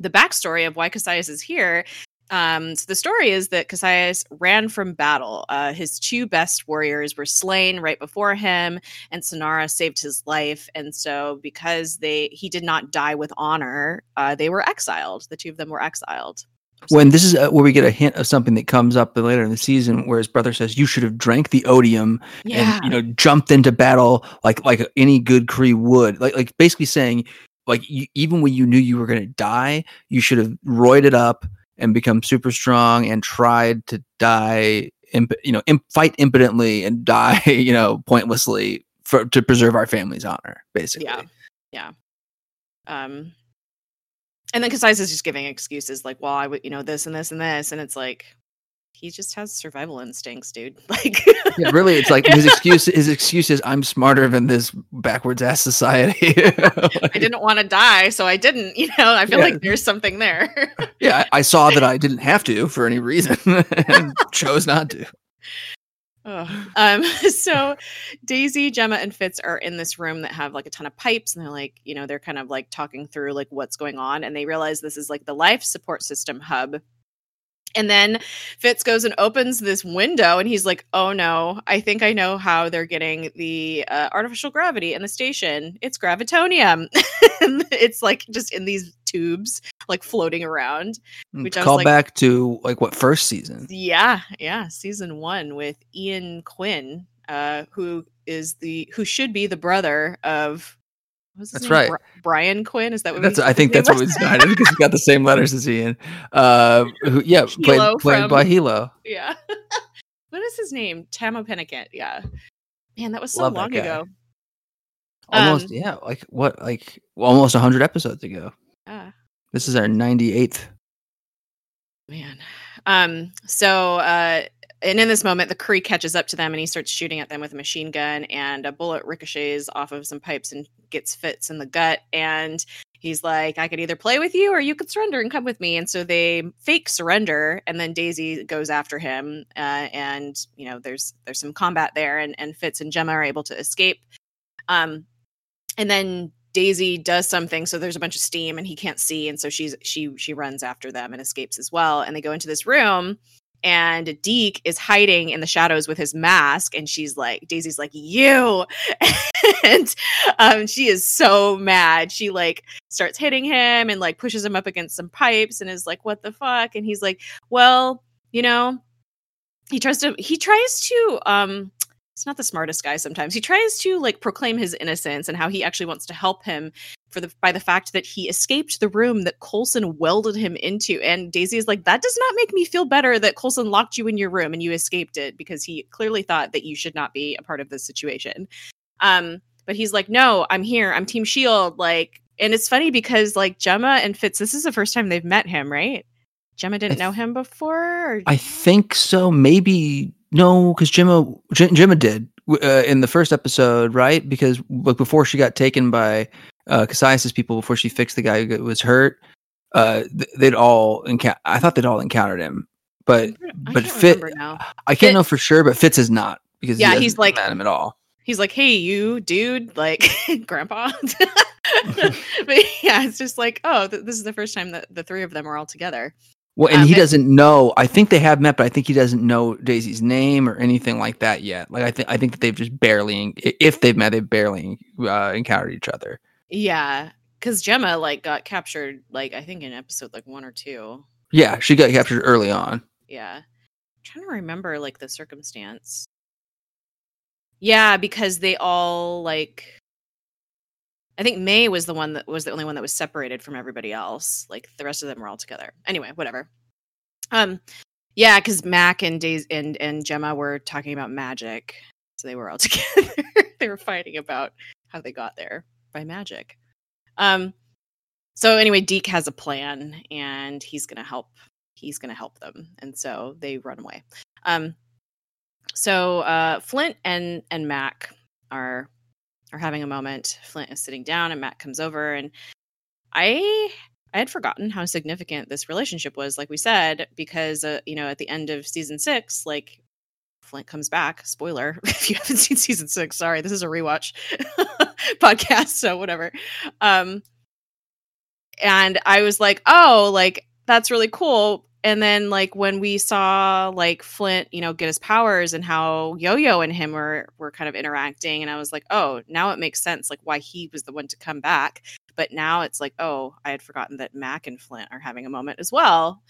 the backstory of why Cassius is here um, so the story is that Cassius ran from battle. Uh, his two best warriors were slain right before him, and Sinara saved his life. And so, because they he did not die with honor, uh, they were exiled. The two of them were exiled. When this is uh, where we get a hint of something that comes up later in the season, where his brother says, "You should have drank the odium yeah. and you know jumped into battle like like any good Kree would." Like like basically saying, like you, even when you knew you were going to die, you should have roided up and become super strong and tried to die imp- you know imp- fight impotently and die you know pointlessly for to preserve our family's honor basically. Yeah. Yeah. Um and then Cassius is just giving excuses like well i would you know this and this and this and it's like he just has survival instincts, dude. Like, yeah, really, it's like his excuse. His excuse is, "I'm smarter than this backwards ass society." like, I didn't want to die, so I didn't. You know, I feel yeah. like there's something there. yeah, I, I, saw that I didn't have to for any reason, and chose not to. Oh. Um, so Daisy, Jemma, and Fitz are in this room that have like a ton of pipes, and they're like, you know, they're kind of like talking through like what's going on, and they realize this is like the life support system hub and then Fitz goes and opens this window, and he's like, "Oh no, I think I know how they're getting the uh, artificial gravity in the station. It's gravitonium. it's like just in these tubes, like floating around." Mm, which call like, back to like what first season? Yeah, yeah, season one with Ian Quinn, uh, who is the who should be the brother of that's right. Brian Quinn. Is that what? That's. I think that's what was decided because he got the same letters as Ian. Uh, who, yeah, played, played from, by Hilo. Yeah. what is his name? Tamo Pennicott. Yeah. Man, that was so Love long ago. Almost. Um, yeah. Like what? Like almost hundred episodes ago. Yeah. This is our ninety eighth. Man. Um. So. uh and in this moment, the Kree catches up to them and he starts shooting at them with a machine gun, and a bullet ricochets off of some pipes and gets Fitz in the gut. And he's like, I could either play with you or you could surrender and come with me. And so they fake surrender, and then Daisy goes after him. Uh, and you know, there's there's some combat there, and and Fitz and Jemma are able to escape. Um, and then Daisy does something, so there's a bunch of steam, and he can't see, and so she's she she runs after them and escapes as well. And they go into this room and Deke is hiding in the shadows with his mask, and she's like, Daisy's like, you, and um, she is so mad. She like starts hitting him and like pushes him up against some pipes, and is like, what the fuck? And he's like, well, you know, he tries to he tries to um he's not the smartest guy sometimes. He tries to like proclaim his innocence and how he actually wants to help him for the by the fact that he escaped the room that Coulson welded him into. And Daisy is like, that does not make me feel better that Coulson locked you in your room and you escaped it because he clearly thought that you should not be a part of this situation. Um, but he's like, no, I'm here. I'm Team Shield. Like, and it's funny because like Jemma and Fitz, this is the first time they've met him, right? Jemma didn't know him before. Or? I think so. Maybe no, because Jemma Jemma did uh, in the first episode, right? Because like before she got taken by uh, Cassius's people, before she fixed the guy who was hurt, uh, they'd all encounter. I thought they'd all encountered him, but I but can't Fit. I can't Fit- know for sure, but Fitz is not because Yeah, he he's like- met him at all. he's like, "Hey, you dude, like grandpa." but yeah, it's just like, oh, th- this is the first time that the three of them are all together. Well, and Um, he doesn't know. I think they have met, but I think he doesn't know Daisy's name or anything like that yet. Like I think I think that they've just barely, if they've met, they've barely uh, encountered each other. Yeah, because Jemma like got captured, like I think in episode like one or two. Yeah, she got captured early on. Yeah, I'm trying to remember like the circumstance. Yeah, because they all like. I think May was the one that was the only one that was separated from everybody else. Like the rest of them were all together. Anyway, whatever. Um, yeah, because Mac and Days and and Jemma were talking about magic, so they were all together. they were fighting about how they got there by magic. Um, so anyway, Deke has a plan, and he's gonna help. He's gonna help them, and so they run away. Um, so uh, Flint and and Mac are are having a moment. Flint is sitting down, and Mac comes over, and I I had forgotten how significant this relationship was. Like we said, because uh, you know at the end of season six, like Flint comes back. Spoiler if you haven't seen season six. Sorry, this is a rewatch podcast, so whatever. Um, and I was like, oh, like that's really cool. And then like when we saw like Flint, you know, get his powers and how Yo-Yo and him were were kind of interacting, and I was like, oh, now it makes sense like why he was the one to come back. But now it's like, oh, I had forgotten that Mac and Flint are having a moment as well.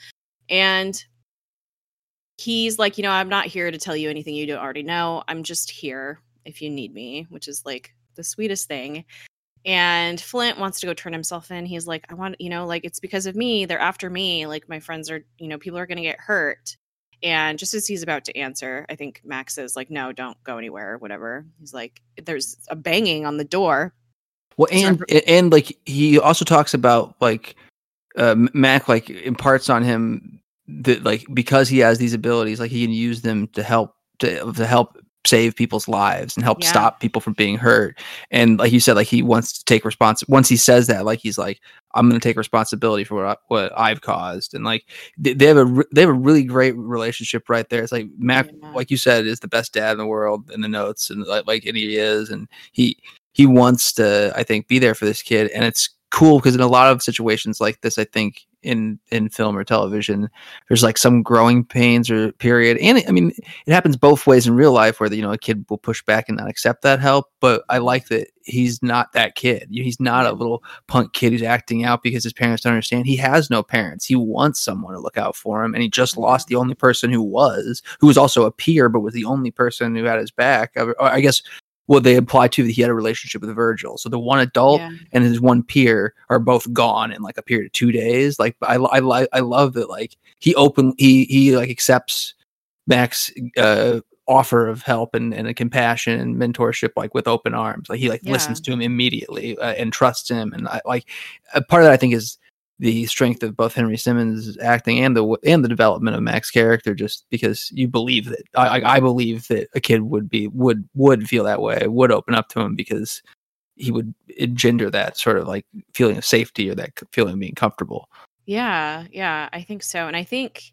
And he's like, you know, I'm not here to tell you anything you don't already know. I'm just here if you need me, which is like the sweetest thing. And Flint wants to go turn himself in. He's like, I want, you know, like it's because of me. They're after me. Like my friends are, you know, people are going to get hurt. And just as he's about to answer, I think Max is like, no, don't go anywhere or whatever. He's like, there's a banging on the door. Well, and and like he also talks about like uh, Mac like imparts on him that like because he has these abilities, like he can use them to help to to help save people's lives and help Yeah. stop people from being hurt. And like you said, like he wants to take respons. Once he says that, like he's like, I'm going to take responsibility for what I, what I've caused. And like they, they have a re- they have a really great relationship right there. It's like Mac, Yeah. like you said, is the best dad in the world in the notes, and like like and he is, and he he wants to i think be there for this kid and it's cool because in a lot of situations like this i think in in film or television there's like some growing pains or period. And i mean it happens both ways in real life where the, you know a kid will push back and not accept that help but i like that he's not that kid. He's not a little punk kid who's acting out because his parents don't understand. He has no parents. He wants someone to look out for him and he just lost the only person who was who was also a peer but was the only person who had his back. I guess well, they apply to that he had a relationship with Virgil. So the one adult Yeah. and his one peer are both gone in like a period of two days. Like I, I, I love that. Like he open, he, he like accepts Mac's uh, offer of help and, and a compassion and mentorship, like with open arms. Like he like Yeah. listens to him immediately uh, and trusts him. And I like a part of that. I think is the strength of both Henry Simmons' acting and the and the development of Mac's character, just because you believe that I, I believe that a kid would be would would feel that way, would open up to him because he would engender that sort of like feeling of safety or that feeling of being comfortable. Yeah, yeah, I think so. And I think,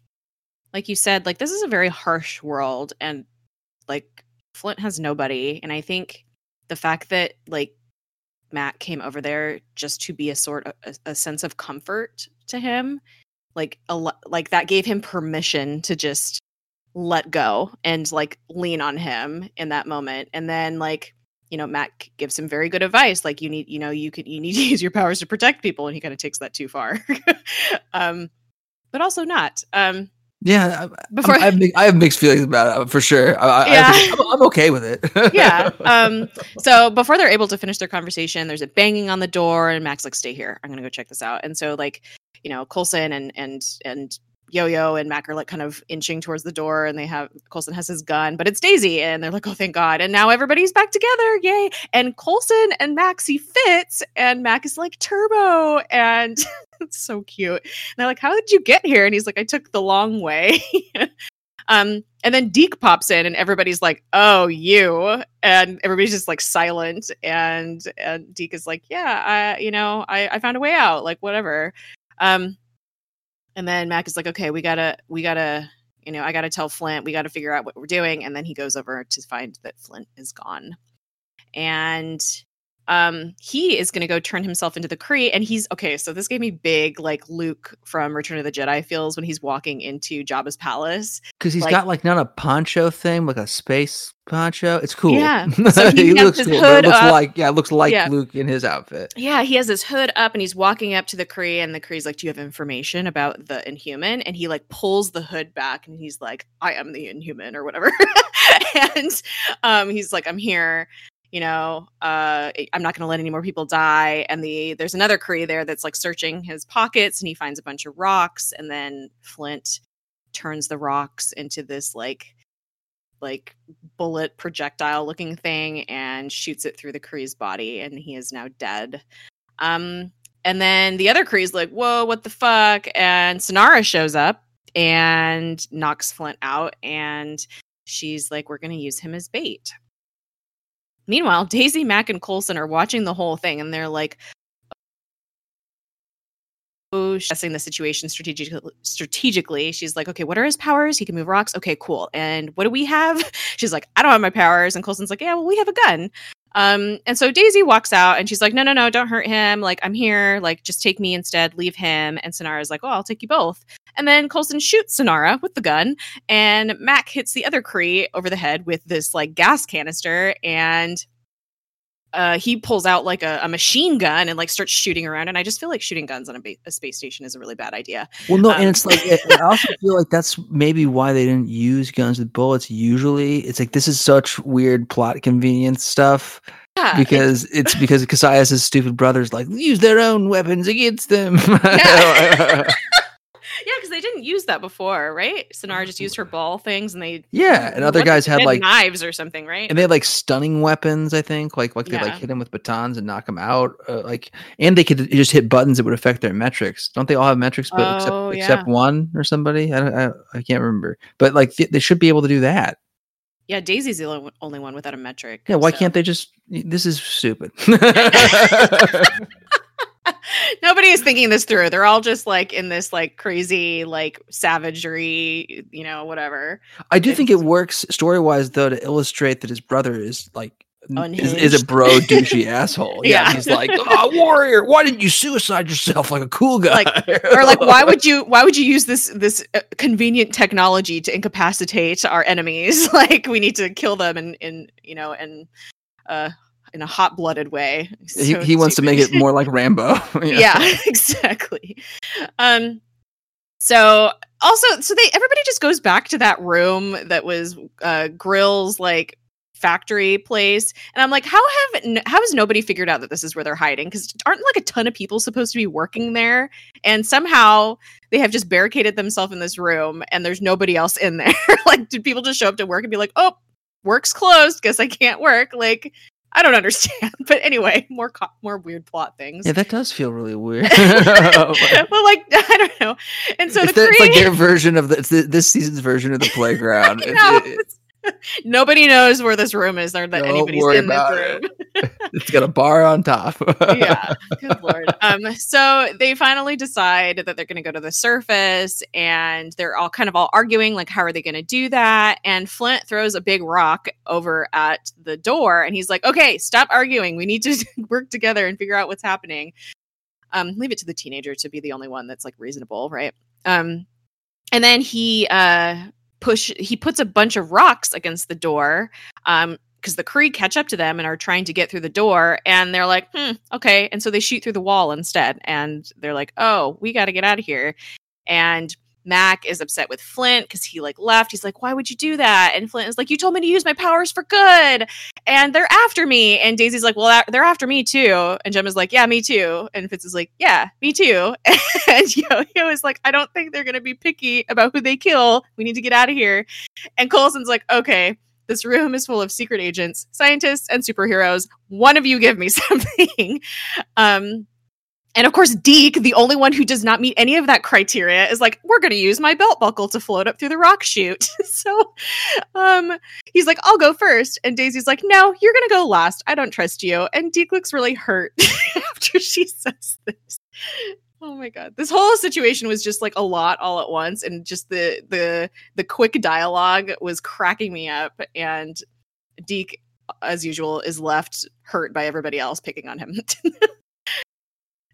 like you said, like this is a very harsh world, and like Flint has nobody. And I think the fact that like Mac came over there just to be a sort of a, a sense of comfort to him, like a like that gave him permission to just let go and like lean on him in that moment. And then like you know Mac gives him very good advice, like you need you know you could you need to use your powers to protect people, and he kind of takes that too far, um, but also not. Um, Yeah, I, Before- I, have, I have mixed feelings about it for sure. I, I- I Yeah. I'm, I'm okay with it. yeah. Um, so before they're able to finish their conversation, there's a banging on the door, and Max like, "Stay here. I'm gonna go check this out." And so like, you know, Coulson and and and Yo-Yo and Mac are like kind of inching towards the door, and they have Coulson has his gun, but it's Daisy, and they're like, "Oh, thank God!" And now everybody's back together, yay! And Coulson and Max see Fitz, and Mac is like Turbo, and it's so cute. And they're like, "How did you get here?" And he's like, "I took the long way." Um, and then Deke pops in, and everybody's like, "Oh, you!" And everybody's just like silent. And and Deke is like, "Yeah, I, you know, I, I found a way out. Like, whatever." Um, and then Mac is like, "Okay, we gotta, we gotta, you know, I gotta tell Flint. We gotta figure out what we're doing." And then he goes over to find that Flint is gone, and um he is going to go turn himself into the Kree and he's okay so this gave me big like Luke from Return of the Jedi feels when he's walking into Jabba's palace Because he's Like- got like not a poncho thing, like a space poncho. It's cool. Yeah. So he has his but it looks up. like yeah, it looks like Yeah. Luke in his outfit. Yeah, he has his hood up and he's walking up to the Kree, and the Kree's like, "Do you have information about the Inhuman?" And he like pulls the hood back, and he's like, "I am the Inhuman," or whatever. and um, he's like, "I'm here." You know, uh, I'm not going to let any more people die. And the there's another Kree there that's like searching his pockets, and he finds a bunch of rocks, and then Flint turns the rocks into this like like bullet projectile looking thing and shoots it through the Kree's body and he is now dead. Um and then the other Kree's like, "Whoa, what the fuck?" And Sinara shows up and knocks Flint out and she's like, "We're going to use him as bait." Meanwhile, Daisy, Mac, and Coulson are watching the whole thing and they're like, oh, assessing the situation strategically. Strategically, she's like, "Okay, what are his powers? He can move rocks. Okay, cool. And what do we have?" She's like, "I don't have my powers." And Coulson's like, "Yeah, well, we have a gun." Um, and so Daisy walks out and she's like, "No, no, no, don't hurt him. Like, I'm here. Like, just take me instead. Leave him." And Sinara's like, "Oh, I'll take you both." And then Coulson shoots Sinara with the gun, and Mac hits the other Kree over the head with this like gas canister, and uh, he pulls out like a, a machine gun and like starts shooting around. And I just feel like shooting guns on a, ba- a space station is a really bad idea. Well, no, Um, and it's like it- I also feel like that's maybe why they didn't use guns with bullets. Usually, it's like this is such weird plot convenience stuff Yeah, because it's because Cassius' stupid brothers like use their own weapons against them. Yeah. yeah, didn't use that before, right? Sinara just used her ball things, and they yeah, and other guys had like knives or something, right? and they had like stunning weapons. I think like like they like hit him with batons and knock him out. Uh, like and they could just hit buttons that would affect their metrics. Don't they all have metrics? But Oh, except except one or somebody. I don't, I, I can't remember. But like th- they should be able to do that. yeah, Daisy's the only- only one without a metric. Yeah, why so- can't they just? This is stupid. Nobody is thinking this through. They're all just like in this like crazy like savagery, you know, whatever. I do think it works story wise though to illustrate that his brother is like is, is a bro douchey asshole. Yeah, Yeah. he's like, oh, warrior, why didn't you suicide yourself like a cool guy? Like- Or like, why would you? Why would you use this this uh, convenient technology to incapacitate our enemies? like, we need to kill them and in you know and uh in a hot blooded way. he, So he wants to make it more like Rambo. yeah, exactly. Um so also so they everybody just goes back to that room that was uh Grill's like factory place. And I'm like how have n- how has nobody figured out that this is where they're hiding? Cuz aren't like a ton of people supposed to be working there? And somehow they have just barricaded themselves in this room and there's nobody else in there. Like did people just show up to work and be like oh work's closed. Guess I can't work. Like I don't understand but anyway more co- more weird plot things Yeah, that does feel really weird. well, like I don't know. And so it's, the the- it's like their version of the, it's the this season's version of the playground. I know, it- it's- nobody knows where this room is, or that Don't anybody's in this room. it's got a bar on top. yeah, good lord. Um, so they finally decide that they're going to go to the surface, and they're all kind of all arguing, like, how are they going to do that? And Flint throws a big rock over at the door, and he's like, "Okay, stop arguing. We need to work together and figure out what's happening." Um, leave it to the teenager to be the only one that's like reasonable, right? Um, and then he uh push he puts a bunch of rocks against the door um because the Kree catch up to them and are trying to get through the door, and they're like, "Hmm, okay." And so they shoot through the wall instead, and they're like, "Oh, we got to get out of here." And Mac is upset with Flint because he like left. He's like, "Why would you do that?" And Flint is like, "You told me to use my powers for good, and they're after me." And Daisy's like, "Well, they're after me too." And Jemma's like, "Yeah, me too." And Fitz is like, "Yeah, me too." and Yo-Yo is like, "I don't think they're gonna be picky about who they kill. We need to get out of here." And Coulson's like, "Okay." This room is full of secret agents, scientists, and superheroes. One of you give me something. um, and of course, Deke, the only one who does not meet any of that criteria, is like, we're going to use my belt buckle to float up through the rock chute. so um, he's like, I'll go first. And Daisy's like, no, you're going to go last. I don't trust you. And Deke looks really hurt after she says this. Oh my god. This whole situation was just like a lot all at once and just the the the quick dialogue was cracking me up and Deke as usual is left hurt by everybody else picking on him.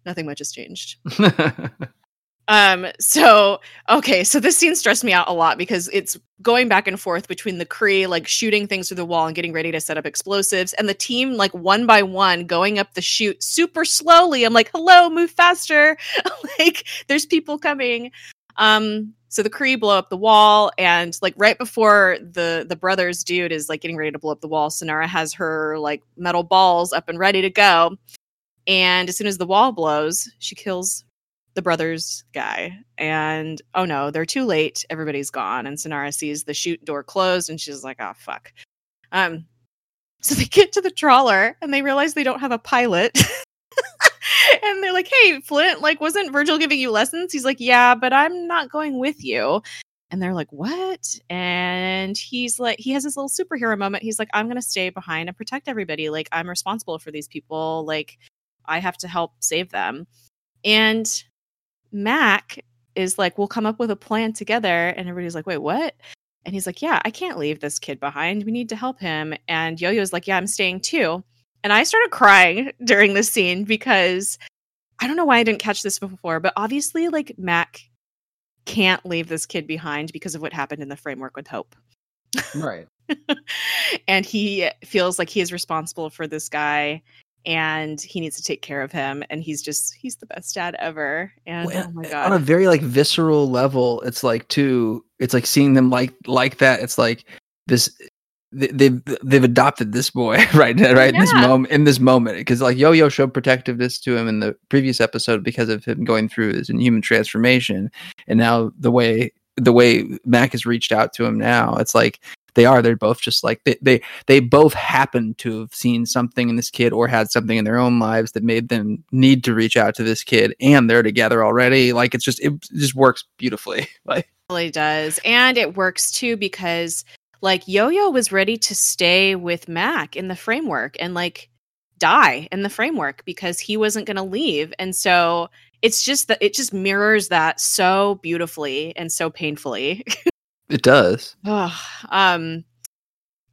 Nothing much has changed. Um, so okay, so this scene stressed me out a lot because it's going back and forth between the Kree like shooting things through the wall and getting ready to set up explosives, and the team like one by one going up the chute super slowly. I'm like, hello, move faster. like there's people coming. Um, so the Kree blow up the wall, and like right before the the brothers dude is like getting ready to blow up the wall, Sinara has her like metal balls up and ready to go. And as soon as the wall blows, she kills the brothers guy. And oh no, they're too late. Everybody's gone. And Sinara sees the chute door closed and she's like, oh fuck. Um so they get to the trawler and they realize they don't have a pilot. and they're like, hey, Flint, like, wasn't Virgil giving you lessons? He's like, yeah, but I'm not going with you. And they're like, what? And he's like, he has this little superhero moment. He's like, I'm going to stay behind and protect everybody. Like, I'm responsible for these people. Like, I have to help save them. And Mac is like, we'll come up with a plan together. And everybody's like, wait, what? And he's like, yeah, I can't leave this kid behind. We need to help him. And Yo Yo's like, yeah, I'm staying too. And I started crying during this scene because I don't know why I didn't catch this before, but obviously, like, Mac can't leave this kid behind because of what happened in the framework with Hope. right. and he feels like he is responsible for this guy and he needs to take care of him and he's just he's the best dad ever and well, oh my god on a very like visceral level it's like too it's like seeing them like like that it's like this they've they've adopted this boy right right yeah. in this moment in this moment because like yo-yo showed protectiveness to him in the previous episode because of him going through his inhuman transformation and now the way the way mac has reached out to him now it's like they are they're both just like they, they they both happen to have seen something in this kid or had something in their own lives that made them need to reach out to this kid and they're together already. Like it's just it just works beautifully. Like it really does. And it works too because like yo-yo was ready to stay with mac in the framework and like die in the framework because he wasn't going to leave. And so it's just that it just mirrors that so beautifully and so painfully It does. um,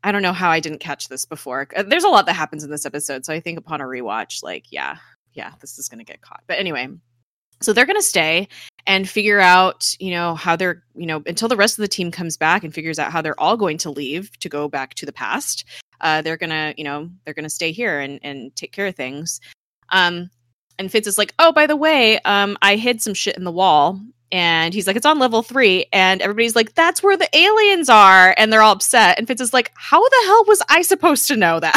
I don't know how I didn't catch this before. Uh, there's a lot that happens in this episode, so I think upon a rewatch, like, yeah, yeah, this is going to get caught. But anyway, so they're going to stay and figure out, you know, how they're, you know, until the rest of the team comes back and figures out how they're all going to leave to go back to the past. Uh, they're gonna, you know, they're gonna stay here and and take care of things. Um, and Fitz is like, oh, by the way, um, I hid some shit in the wall and he's like, it's on level three. And everybody's like, that's where the aliens are. And they're all upset. And Fitz is like, how the hell was I supposed to know that?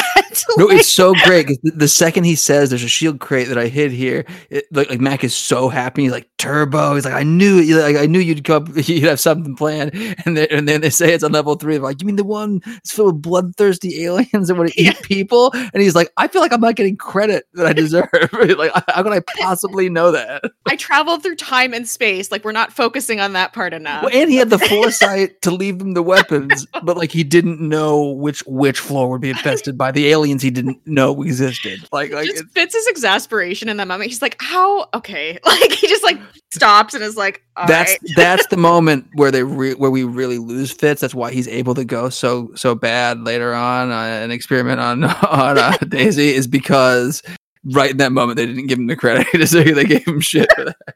no, it's so great. The second he says there's a shield crate that I hid here, it, like, like Mac is so happy. He's like, Turbo. He's like, I knew it. Like, I knew you'd come, you'd have something planned. And then, and then they say it's on level three. They're like, you mean the one that's filled with bloodthirsty aliens that want to eat people? And he's like, I feel like I'm not getting credit that I deserve. like, how could I possibly know that? I traveled through time and space. Like, we're not focusing on that part enough. Well, and he had the foresight to leave them the weapons, but like he didn't know which which floor would be infested by the aliens he didn't know existed. Like, like just Fitz his exasperation in that moment. He's like, "How? Okay." Like he just like stops and is like, "That's right. that's the moment where they re- where we really lose Fitz. That's why he's able to go so so bad later on uh, an experiment on on uh, Daisy is because right in that moment they didn't give him the credit. they gave him shit for that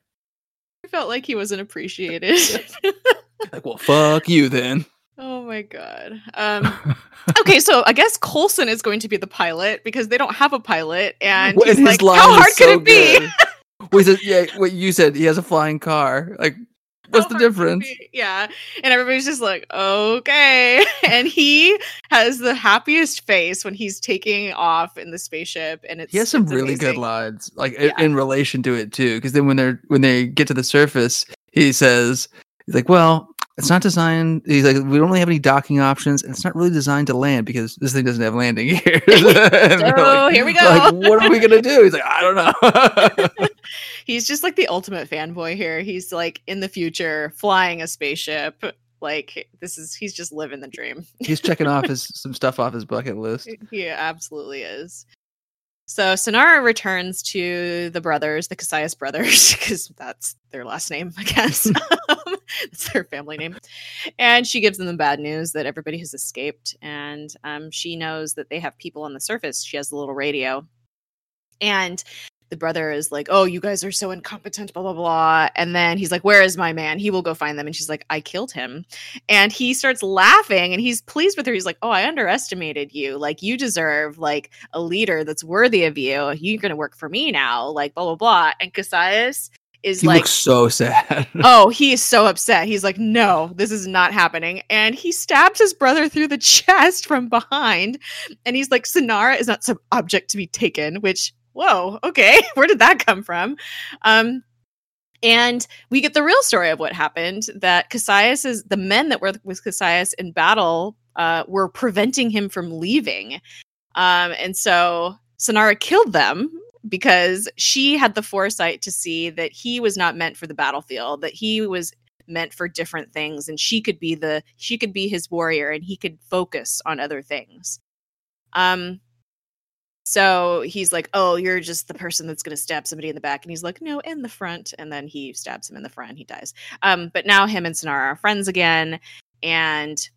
felt like he wasn't appreciated. like, well, fuck you then. Oh my god. Um, okay, so I guess Coulson is going to be the pilot because they don't have a pilot, and well, he's like, "How hard so could it be?" Wait, so, yeah, what you said he has a flying car. Like, What's oh the difference? Yeah. And everybody's just like, okay. And he has the happiest face when he's taking off in the spaceship. And it's He has some really good lines, like Yeah. in relation to it too. Because then when they're when they get to the surface, he says, "He's like, well, it's not designed. He's like, we don't really have any docking options, and it's not really designed to land because this thing doesn't have landing gear." And they're here we Like, go. what are we gonna do? He's like, I don't know. He's just like the ultimate fanboy here. He's like in the future flying a spaceship. Like this is he's just living the dream. He's checking off his some stuff off his bucket list. He absolutely is. So Sinara returns to the brothers, the Cassius brothers, because that's their last name, I guess. that's her family name. And she gives them the bad news that everybody has escaped. And um, she knows that they have people on the surface. She has the little radio. And the brother is like, Oh, you guys are so incompetent, blah, blah, blah. And then he's like, Where is my man? He will go find them. And she's like, I killed him and he starts laughing and he's pleased with her he's like oh i underestimated you like you deserve like a leader that's worthy of you you're gonna work for me now like blah blah blah and cassius is He like looks so sad. oh he is so upset he's like no this is not happening and he stabs his brother through the chest from behind and he's like sinara is not some object to be taken which whoa okay where did that come from um and we get the real story of what happened that Cassius is the men that were with Cassius in battle uh, were preventing him from leaving. Um, and so Sinara killed them because she had the foresight to see that he was not meant for the battlefield, that he was meant for different things and she could be the she could be his warrior and he could focus on other things. Um so he's like, "Oh, you're just the person that's going to stab somebody in the back," and he's like, "No, in the front." And then he stabs him in the front, and he dies. Um, but now him and Sinara are friends again, and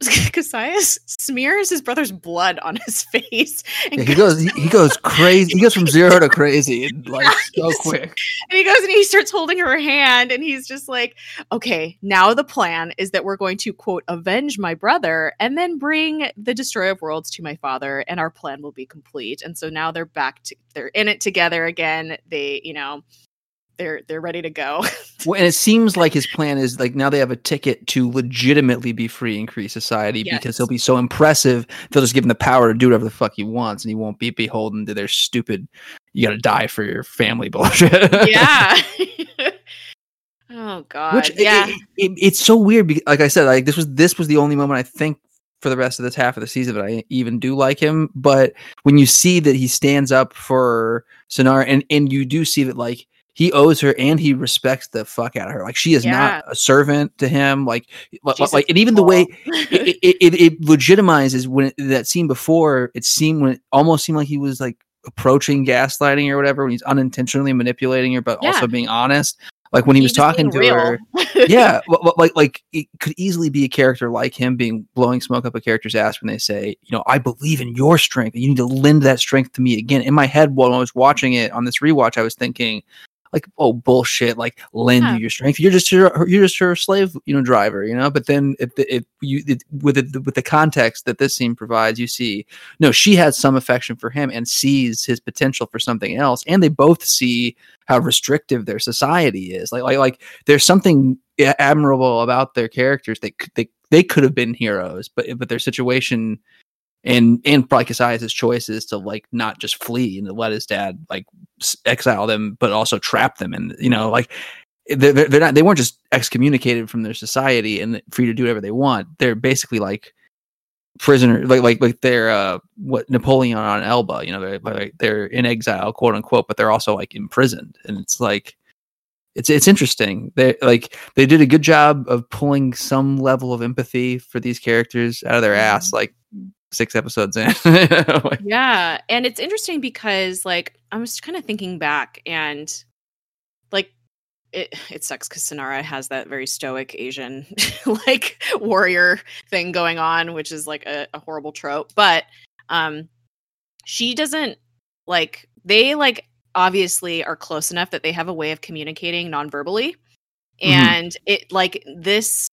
Cassius smears his brother's blood on his face, and Yeah, he goes he, he goes crazy. He goes from zero to crazy in, like so quick. and he goes and he starts holding her hand and he's just like okay now the plan is that we're going to quote avenge my brother and then bring the destroyer of worlds to my father and our plan will be complete and so now they're back to they're in it together again they you know they're they're ready to go Well, and it seems like his plan is like now they have a ticket to legitimately be free and create society because he'll be so impressive. They'll just give him the power to do whatever the fuck he wants, and he won't be beholden to their stupid "you got to die for your family" bullshit. yeah oh god Which yeah it, it- it's so weird. Because, like I said, like this was this was the only moment I think for the rest of this half of the season that I even do like him. But when you see that he stands up for Sinara, and and you do see that like he owes her and he respects the fuck out of her. Like she is Yeah. not a servant to him. Like like and even the way it, it, it, it legitimizes when it, that scene before it seemed when it almost seemed like he was like approaching gaslighting or whatever when he's unintentionally manipulating her but Yeah. also being honest like when he, He was talking to real. her yeah like like it could easily be a character like him being blowing smoke up a character's ass when they say you know i believe in your strength and you need to lend that strength to me again in my head while i was watching it on this rewatch i was thinking like oh bullshit like lend Yeah. you your strength. You're just her, you're just her slave you know driver you know? But then if, if you it, with the with the context that this scene provides you see no she has some affection for him and sees his potential for something else and they both see how restrictive their society is. Like like like there's something admirable about their characters they they they could have been heroes but but their situation and and probably Cassius's choices to like not just flee and to let his dad like exile them but also trap them and you know like they're, they're they're not they weren't just excommunicated from their society and free to do whatever they want. They're basically like prisoner like like like they're uh what Napoleon on Elba you know they're like they're in exile quote unquote but they're also like imprisoned. And it's like it's it's interesting. They like they did a good job of pulling some level of empathy for these characters out of their ass like six episodes in Like, Yeah, and it's interesting because like I'm just kind of thinking back and like it it sucks because Sinara has that very stoic Asian like warrior thing going on, which is like a, a horrible trope. But um she doesn't like they like obviously are close enough that they have a way of communicating non-verbally. And it like this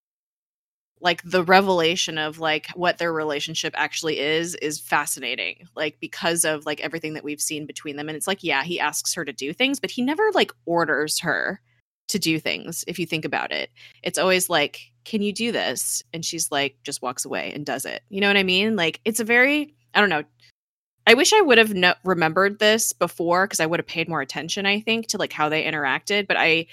like the revelation of like what their relationship actually is is fascinating like because of like everything that we've seen between them and it's like yeah he asks her to do things but he never like orders her to do things if you think about it. It's always like, "Can you do this?" and she's like just walks away and does it. You know what I mean? Like it's a very I don't know. I wish I would have no- remembered this before because I would have paid more attention, I think, to like how they interacted, but I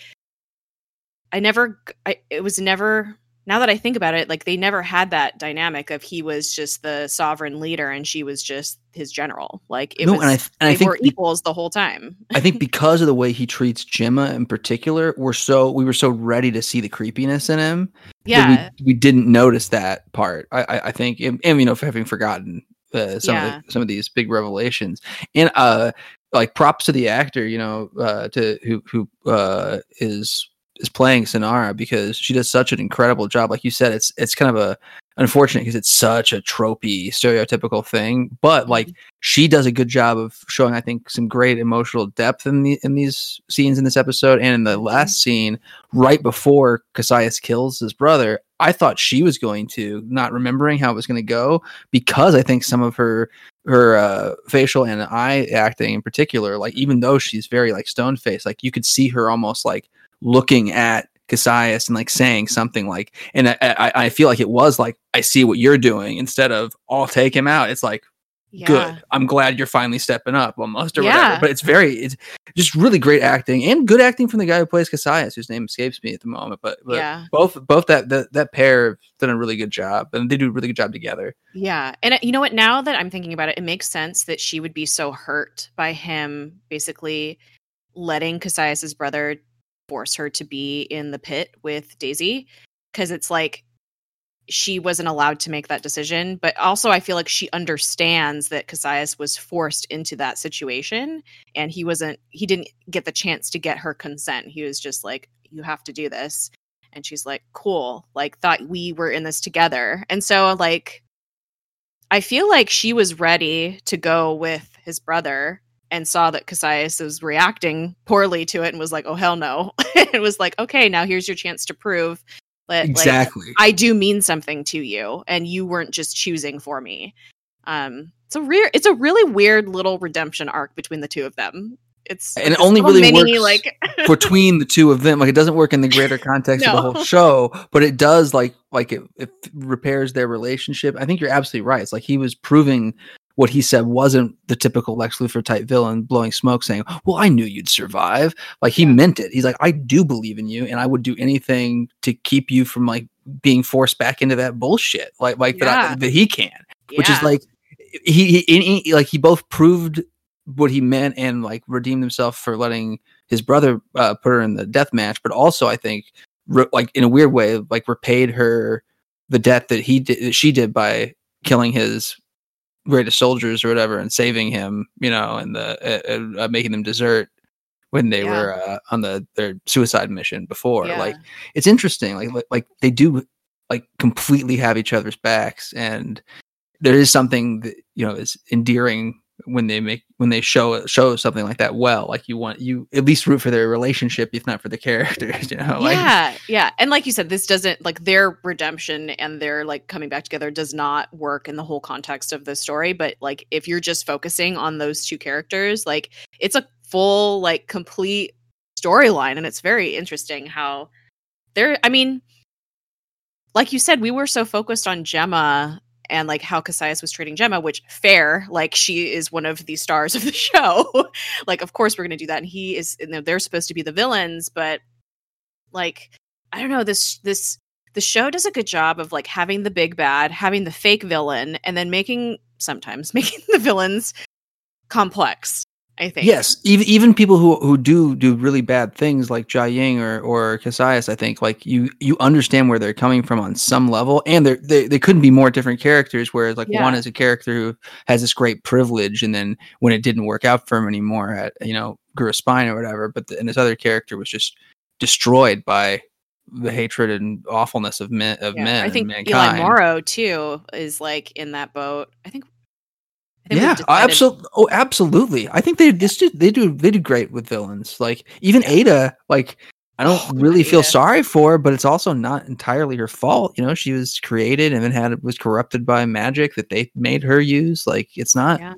I never I it was never now that I think about it, like they never had that dynamic of he was just the sovereign leader and she was just his general. Like it No, was, and I th- and I they think were be- equals the whole time. I think because of the way he treats Jemma in particular, we're so we were so ready to see the creepiness in him. Yeah, we, we didn't notice that part. I, I, I think, and, and, you know, for having forgotten uh, some Yeah. of the, some of these big revelations, and uh, like props to the actor, you know, uh, to who who uh is is playing Sinara because she does such an incredible job. Like you said, it's it's kind of a unfortunate because it's such a tropey, stereotypical thing, but like she does a good job of showing, I think, some great emotional depth in the in these scenes in this episode and in the last scene right before Cassius kills his brother. I thought she was going to, not remembering how it was going to go, because I think some of her her uh, facial and eye acting in particular, like even though she's very like stone faced, like you could see her almost like looking at Cassius and like saying something like, and I, I, I feel like it was like, I see what you're doing instead of I'll take him out. It's like, yeah. good. I'm glad you're finally stepping up almost or Yeah. whatever. But it's very, it's just really great acting and good acting from the guy who plays Cassius, whose name escapes me at the moment. But, but Yeah. both, both that, that, that pair have done a really good job and they do a really good job together. Yeah. And uh, you know what? Now that I'm thinking about it, it makes sense that she would be so hurt by him basically letting Cassius's brother force her to be in the pit with Daisy. Cause it's like she wasn't allowed to make that decision. But also, I feel like she understands that Cassius was forced into that situation and he wasn't, he didn't get the chance to get her consent. He was just like, you have to do this. And she's like, cool. Like, thought we were in this together. And so, like, I feel like she was ready to go with his brother and saw that Cassius was reacting poorly to it and was like, oh, hell no. it was like, okay, now here's your chance to prove that like, Exactly. I do mean something to you and you weren't just choosing for me. Um, it's a real, it's a really weird little redemption arc between the two of them. It's And it only really mini, works like between the two of them like it doesn't work in the greater context of the whole show but it does like like it, it repairs their relationship i think you're absolutely right it's like he was proving what he said wasn't the typical lex luthor type villain blowing smoke saying well i knew you'd survive. Like he Yeah. meant it. He's like i do believe in you and i would do anything to keep you from like being forced back into that bullshit like like that, I, that he can. Which is like he, he, he like he both proved what he meant and like redeemed himself for letting his brother uh, put her in the death match, but also I think re- like in a weird way like repaid her the debt that he did that she did by killing his greatest soldiers or whatever and saving him, you know, and the uh, uh, making them desert when they Yeah. were uh, on the their suicide mission before. Yeah. Like it's interesting, like, like like they do like completely have each other's backs, and there is something that you know is endearing when they make when they show show something like that well like you want you at least root for their relationship if not for the characters you know like yeah yeah. And like you said this doesn't like their redemption and their like coming back together does not work in the whole context of the story. But like if you're just focusing on those two characters like it's a full like complete storyline. And it's very interesting how they're i mean like you said we were so focused on jemma and like how Cassius was treating Jemma, which fair, like she is one of the stars of the show. like, of course we're gonna do that. And he is know, they're supposed to be the villains, but like I don't know, this this the show does a good job of like having the big bad, having the fake villain, and then making sometimes making the villains complex. I think. yes even even people who who do do really bad things like Jiaying or or Cassius I think like you you understand where they're coming from on some level and they're, they they couldn't be more different characters whereas like Yeah. one is a character who has this great privilege and then when it didn't work out for him anymore at you know grew a spine or whatever but the, and this other character was just destroyed by the hatred and awfulness of men of Yeah, men I think Eli. Morrow too is like in that boat. I think. Yeah, absolutely. Oh, absolutely. I think they this do, they do they do great with villains. Like even Ada, like I don't Oh, really feel sorry for, her, but it's also not entirely her fault. You know, she was created and then had was corrupted by magic that they made her use. Like it's not. Yeah.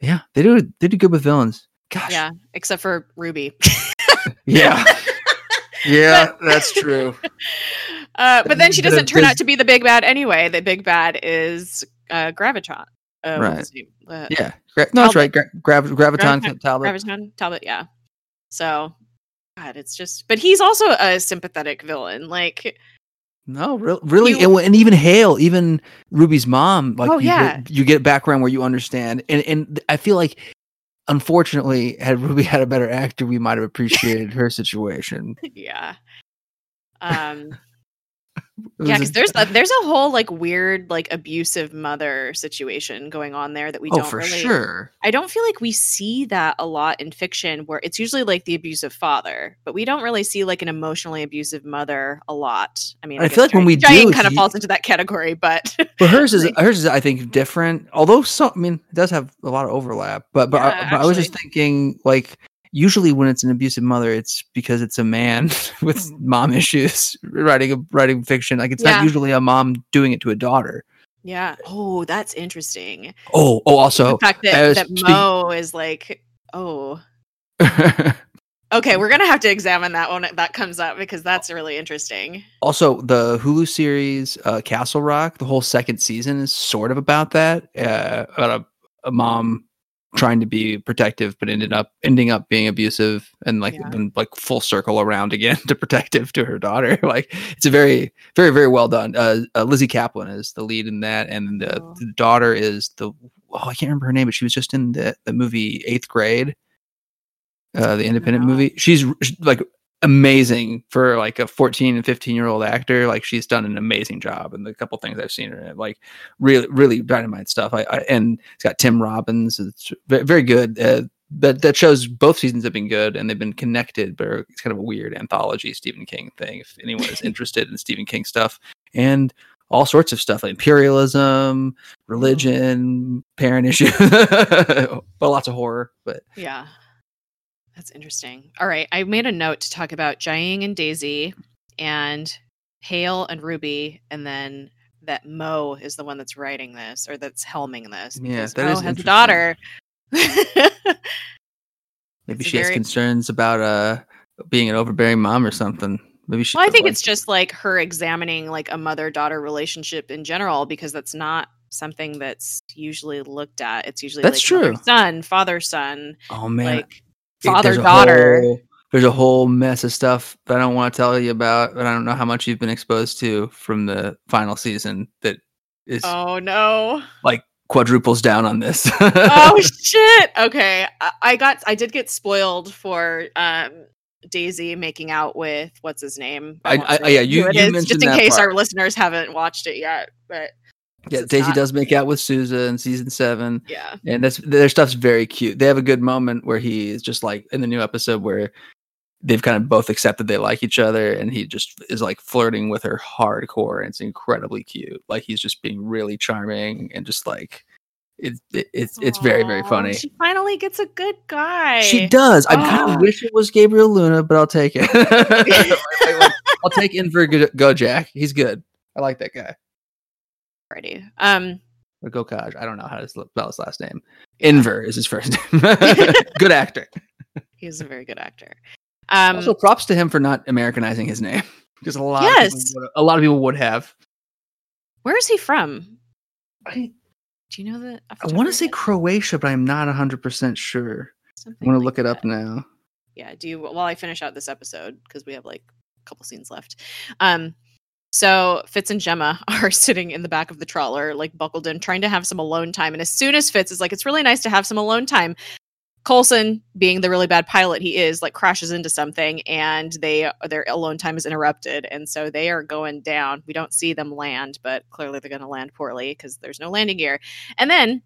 Yeah, they do they do good with villains. Gosh. Yeah, except for Ruby. Yeah. Yeah, that's true. Uh, but then she doesn't turn out to be the big bad anyway. The big bad is uh, Graviton. Uh, Right. Uh, Yeah, Gra- no, that's right. Gra- Grav- Graviton Graviton- Talbot. Graviton Talbot. Yeah. So, God, it's just. But he's also a sympathetic villain. Like, No, re- really, You- and even Hale, even Ruby's mom, like Oh, you yeah. get, you get background where you understand, and and I feel like, unfortunately, had Ruby had a better actor, we might have appreciated her situation. yeah. Um. Yeah, because there's a, there's a whole like weird like abusive mother situation going on there that we oh don't for really. sure. I don't feel like we see that a lot in fiction, where it's usually like the abusive father, but we don't really see like an emotionally abusive mother a lot. I mean, I feel like when we Jiaying do, kind of falls into that category, but But hers is hers is I think different. Although some, I mean, it does have a lot of overlap. But but, I, but I was just thinking like. Usually, when it's an abusive mother, it's because it's a man with mom issues writing a writing fiction. Like it's Yeah. not usually a mom doing it to a daughter. yeah. Oh, that's interesting. Oh, oh, also, the fact that, was that speak- Mo is like, oh, okay, we're gonna have to examine that when that comes up because that's really interesting. also the Hulu series uh, Castle Rock. The whole second season is sort of about that. Uh, about a, a mom trying to be protective, but ended up ending up being abusive, and like Yeah. then like full circle around again to protective to her daughter. like it's a very, very, very well done. Uh, uh, Lizzy Caplan is the lead in that, and the, Oh. the daughter is the oh I can't remember her name, but she was just in the the movie Eighth Grade. Uh, the independent movie. She's like amazing for like a 14 and 15 year old actor. Like she's done an amazing job and the couple things I've seen her in. Like really, really dynamite stuff. I, I and it's got Tim Robbins. It's very good. Uh, that that shows both seasons have been good and they've been connected, but it's kind of a weird anthology Stephen King thing. If anyone is interested in Stephen King stuff and all sorts of stuff like imperialism, religion, parent issue, well, lots of horror, but Yeah. That's interesting. All right. I made a note to talk about Jiaying and Daisy and Hale and Ruby, and then that Mo is the one that's writing this or that's helming this. Yeah, because that Mo is has a daughter. maybe It's she has concerns about uh being an overbearing mom or something. Maybe she. well, I think like- it's just like her examining like a mother daughter relationship in general because that's not something that's usually looked at. It's usually That's like true. son, father son, oh man, like it- there's father daughter. whole- there's a whole mess of stuff that I don't want to tell you about, but I don't know how much you've been exposed to from the final season that is Oh no. Like quadruples down on this. oh shit okay I, I got i did get spoiled for um daisy making out with what's his name I- won't I- yeah, who you- it you mentioned just in that case our listeners haven't watched it yet but yeah, Daisy not- does make out with Sousa in season seven. yeah and that's their stuff's very cute. They have a good moment where he is just like in the new episode where they've kind of both accepted they like each other, and he just is like flirting with her hardcore, and it's incredibly cute. Like he's just being really charming and just like it's it, it's it's very very funny. she finally gets a good guy She does. I kind of wish it was Gabriel Luna, but I'll take it. I'll take Enver Go- Gojak. He's good. I like that guy. Already. um Or Gokaj. I don't know how to spell his last name. Enver is his first name. good actor. he's a very good actor um also, props to him for not Americanizing his name because a lot of Yes. people would, a lot of people would have. where is he from I, do you know that the I want to say? Croatia, but I'm not hundred percent sure. Something gonna like look it up now. yeah do you while i finish out this episode because we have like a couple scenes left um so fitz and jemma are sitting in the back of the trawler like buckled in trying to have some alone time. And as soon as fitz is like it's really nice to have some alone time coulson being the really bad pilot he is like crashes into something and they their alone time is interrupted. And so they are going down. We don't see them land but clearly they're going to land poorly because there's no landing gear. And then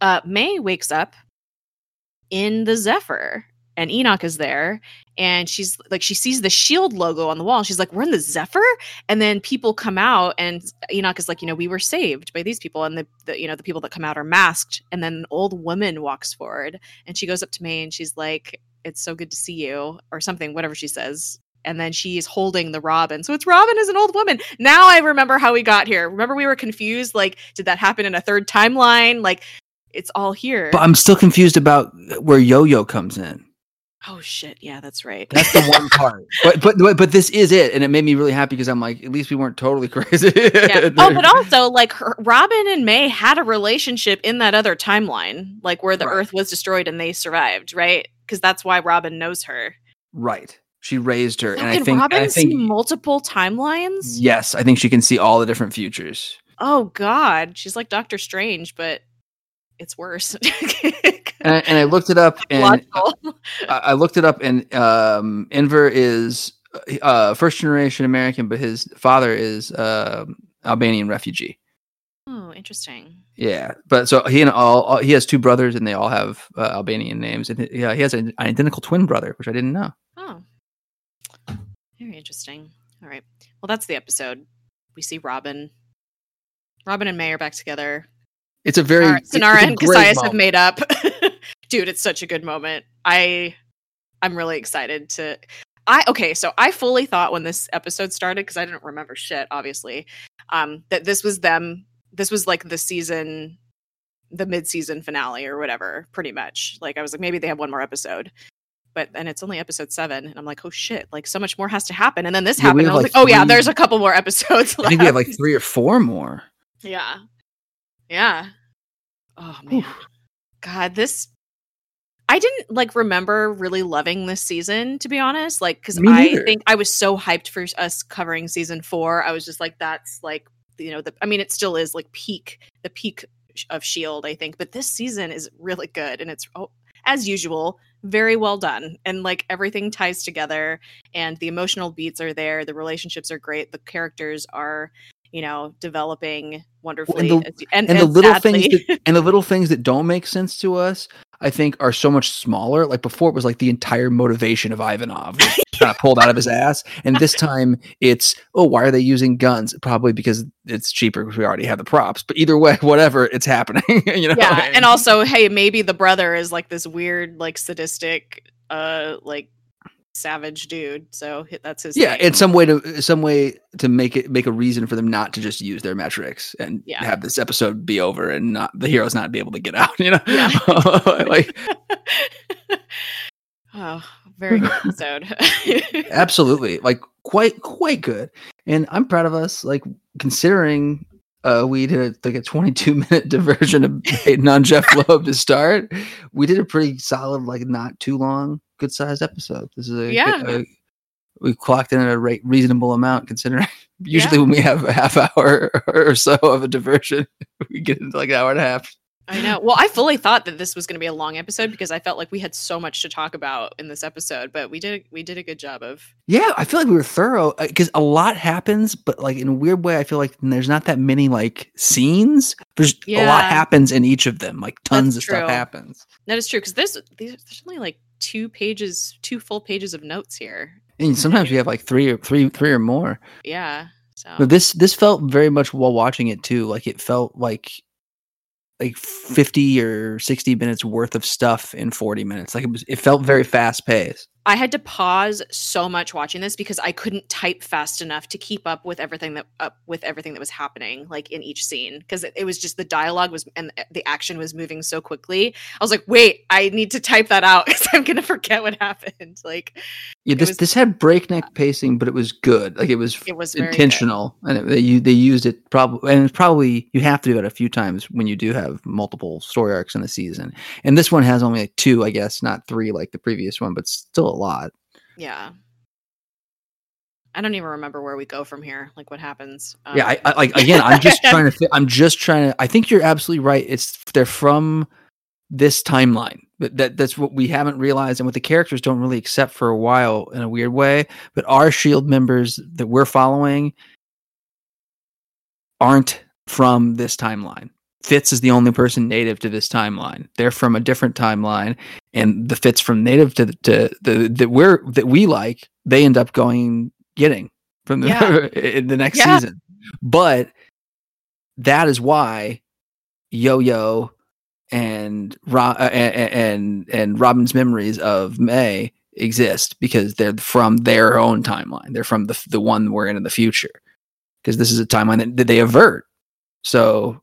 uh may wakes up in the Zephyr and Enoch is there and she's like she sees the shield logo on the wall and she's like we're in the Zephyr and then people come out and Enoch is like you know we were saved by these people and the, the you know the people that come out are masked and then an old woman walks forward and she goes up to May and she's like it's so good to see you or something whatever she says and then she's holding the Robin. So it's Robin as an old woman. Now I remember how we got here. Remember we were confused like did that happen in a third timeline? Like it's all here. But I'm still confused about where Yo Yo comes in. Oh shit! Yeah, that's right. That's the one part. But but but this is it, and it made me really happy because I'm like, at least we weren't totally crazy. yeah. Oh, but also like her, Robin and May had a relationship in that other timeline, like where the Right. Earth was destroyed and they survived, right? Because that's why Robin knows her. right. She raised her, So and I can think Robin I think see multiple timelines? yes, I think she can see all the different futures. Oh God, she's like Doctor Strange, but it's worse. And I, and I looked it up, and I, I looked it up, and um, Enver is uh, first generation American, but his father is um Albanian refugee. oh, interesting. Yeah, but so he and all, all he has two brothers, and they all have uh, Albanian names, and he- yeah, he has an identical twin brother, which I didn't know. Oh, very interesting. All right. Well, that's the episode. We see Robin. Robin and May are back together. It's a very Sinara, it's and Cassius have made up. Dude, it's such a good moment. I I'm really excited to I okay, so I fully thought when this episode started because I didn't remember shit obviously. Um that this was them this was like the season the mid-season finale or whatever, pretty much. Like I was like maybe they have one more episode. But and it's only episode 7 and I'm like, "Oh shit, like so much more has to happen." And then this Yeah, happened. I was like, like, "Oh yeah, there's a couple more episodes I think we have like three or four more. Yeah. Yeah. Oh man. Oof. God, this I didn't like remember really loving this season to be honest, like cuz I think I was so hyped for us covering season 4. I was just like that's like you know, the I mean it still is like peak the peak of Shield, I think, but this season is really good and it's oh, as usual very well done and like everything ties together and the emotional beats are there the relationships are great the characters are you know developing wonderfully the- as you- and, and the little sadly- things that, and the little things that don't make sense to us i think are so much smaller. Like before it was like the entire motivation of ivanov kind of pulled out of his ass and this time it's oh why are they using guns? Probably because it's cheaper because we already have the props but either way whatever it's happening you know yeah and also hey maybe the brother is like this weird like sadistic uh like savage dude so that's his yeah it's some way to some way to make it make a reason for them not to just use their metrics and Yeah. have this episode be over and not the heroes not be able to get out you know? Yeah. like oh very good episode. Absolutely like quite quite good. And i'm proud of us like considering uh we did a, like a 22 minute diversion of Peyton on jeph loeb to start. We did a pretty solid like not too long good sized episode this is a, Yeah. Uh, a- we clocked in at a rate reasonable amount considering usually Yeah. when we have a half hour or so of a diversion we get into like an hour and a half I know. Well, I fully thought that this was going to be a long episode because I felt like we had so much to talk about in this episode, but we did we did a good job of Yeah, I feel like we were thorough uh, because a lot happens, but like in a weird way, I feel like there's not that many like scenes. There's a lot happens in each of them. Like tons That's of stuff happens. That is true because there's these there's only like two pages, two full pages of notes here. And sometimes we have like three or three, three or more. Yeah. So But this this felt very much while watching it too. Like it felt like like 50 or 60 minutes worth of stuff in 40 minutes. Like it was it felt very fast paced. I had to pause so much watching this because I couldn't type fast enough to keep up with everything that up with everything that was happening like in each scene because it, it was just the dialogue was and the action was moving so quickly. I was like, wait, I need to type that out because I'm gonna forget what happened. Like Yeah, this was- this had breakneck pacing, but it was good. Like it was it was very good. intentional, and it, they they used it probably, and it's probably you have to do it a few times when you do have multiple story arcs in a season. And this one has only like two, I guess, not three like the previous one, but still a lot. Yeah. I don't even remember where we go from here. Like what happens. yeah, I, Um, I like again. I'm just trying to. Fi- I'm just trying to. I think you're absolutely right. It's they're from this timeline, but that that's what we haven't realized, and what the characters don't really accept for a while in a weird way. But our Shield members that we're following aren't from this timeline. Fitz is the only person native to this timeline. They're from a different timeline, and the Fitz from native to the, to the that we're that we like, they end up going getting from the Yeah. in the next Yeah. season. But that is why Yo Yo and Ro- uh, and, and and Robin's memories of May exist because they're from their own timeline. They're from the the one we're in in the future because this is a timeline that, that they avert. So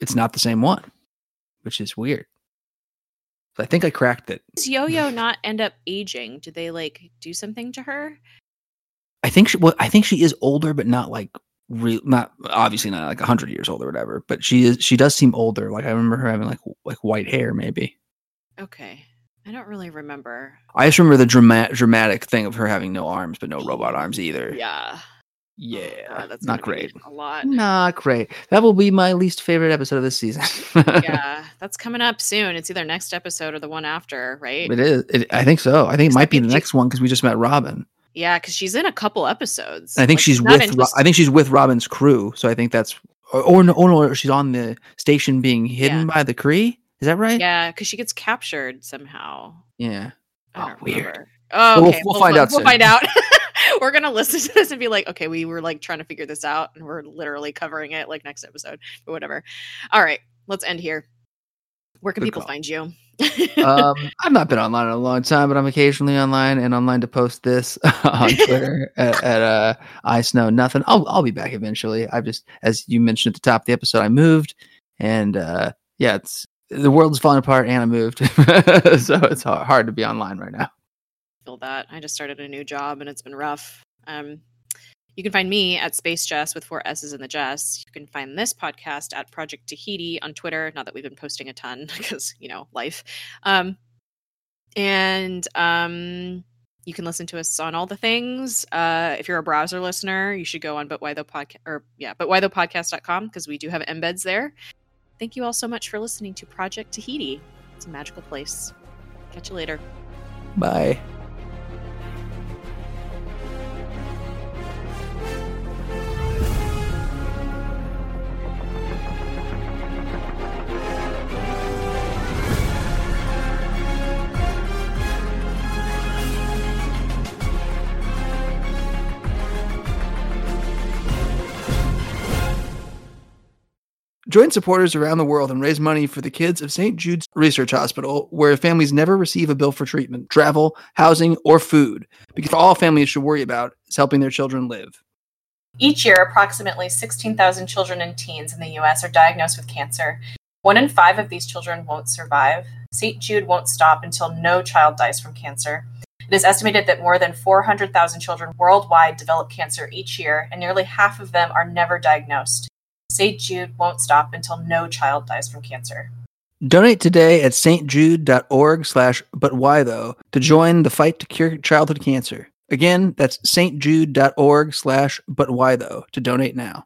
it's not the same one, which is weird. I think I cracked it. Does Yo-Yo not end up aging? Do they like do something to her? I think she, well, I think she is older, but not like real, not obviously not like hundred years old or whatever. But she is, she does seem older. Like I remember her having like like white hair, maybe. Okay. I don't really remember. I just remember the dramatic dramatic thing of her having no arms, but no robot arms either. Yeah. Oh, yeah, God, that's not great. A lot. Not great. That will be my least favorite episode of this season. yeah, that's coming up soon. It's either next episode or the one after, right? it is. It, I think so. I think it might be the next one because we just met Robin. Yeah, because she's in a couple episodes. And I think Like, she's with. Ro- I think she's with Robin's crew. So I think that's. Or, or no, or no, she's on the station being hidden by the Kree. Is that right? yeah, because she gets captured somehow. Yeah. Oh, weird. remember. Oh, Well, we'll- okay. we'll find out We'll soon. find out. we're gonna listen to this and be like, okay, we were like trying to figure this out, and we're literally covering it like next episode, but whatever. All right, let's end here. Where can Good people call. find you? um, I've not been online in a long time, but I'm occasionally online and online to post this on Twitter at, at uh, I Snow Nothing. I'll I'll be back eventually. I've just, as you mentioned at the top of the episode, I moved, and uh, yeah, it's the world's falling apart, and I moved, so it's hard, hard to be online right now. Feel that. I just started a new job and it's been rough. Um, you can find me at Space Jess with four S's in the Jess. You can find this podcast at Project Tahiti on Twitter. Not that we've been posting a ton because, you know, life. Um, and um, you can listen to us on all the things. Uh, if you're a browser listener, you should go on But Why the Podcast or yeah, But Why the Podcast.com because we do have embeds there. Thank you all so much for listening to Project Tahiti. It's a magical place. Catch you later. Bye. Join supporters around the world and raise money for the kids of St. Jude's Research Hospital, where families never receive a bill for treatment, travel, housing, or food. Because all families should worry about is helping their children live. Each year, approximately 16,000 children and teens in the U.S. are diagnosed with cancer. One in five of these children won't survive. St. Jude won't stop until no child dies from cancer. It is estimated that more than 400,000 children worldwide develop cancer each year, and nearly half of them are never diagnosed. St. Jude won't stop until no child dies from cancer. Donate today at stjude.org slash but why though to join the fight to cure childhood cancer. Again, that's stjude.org slash but why though to donate now.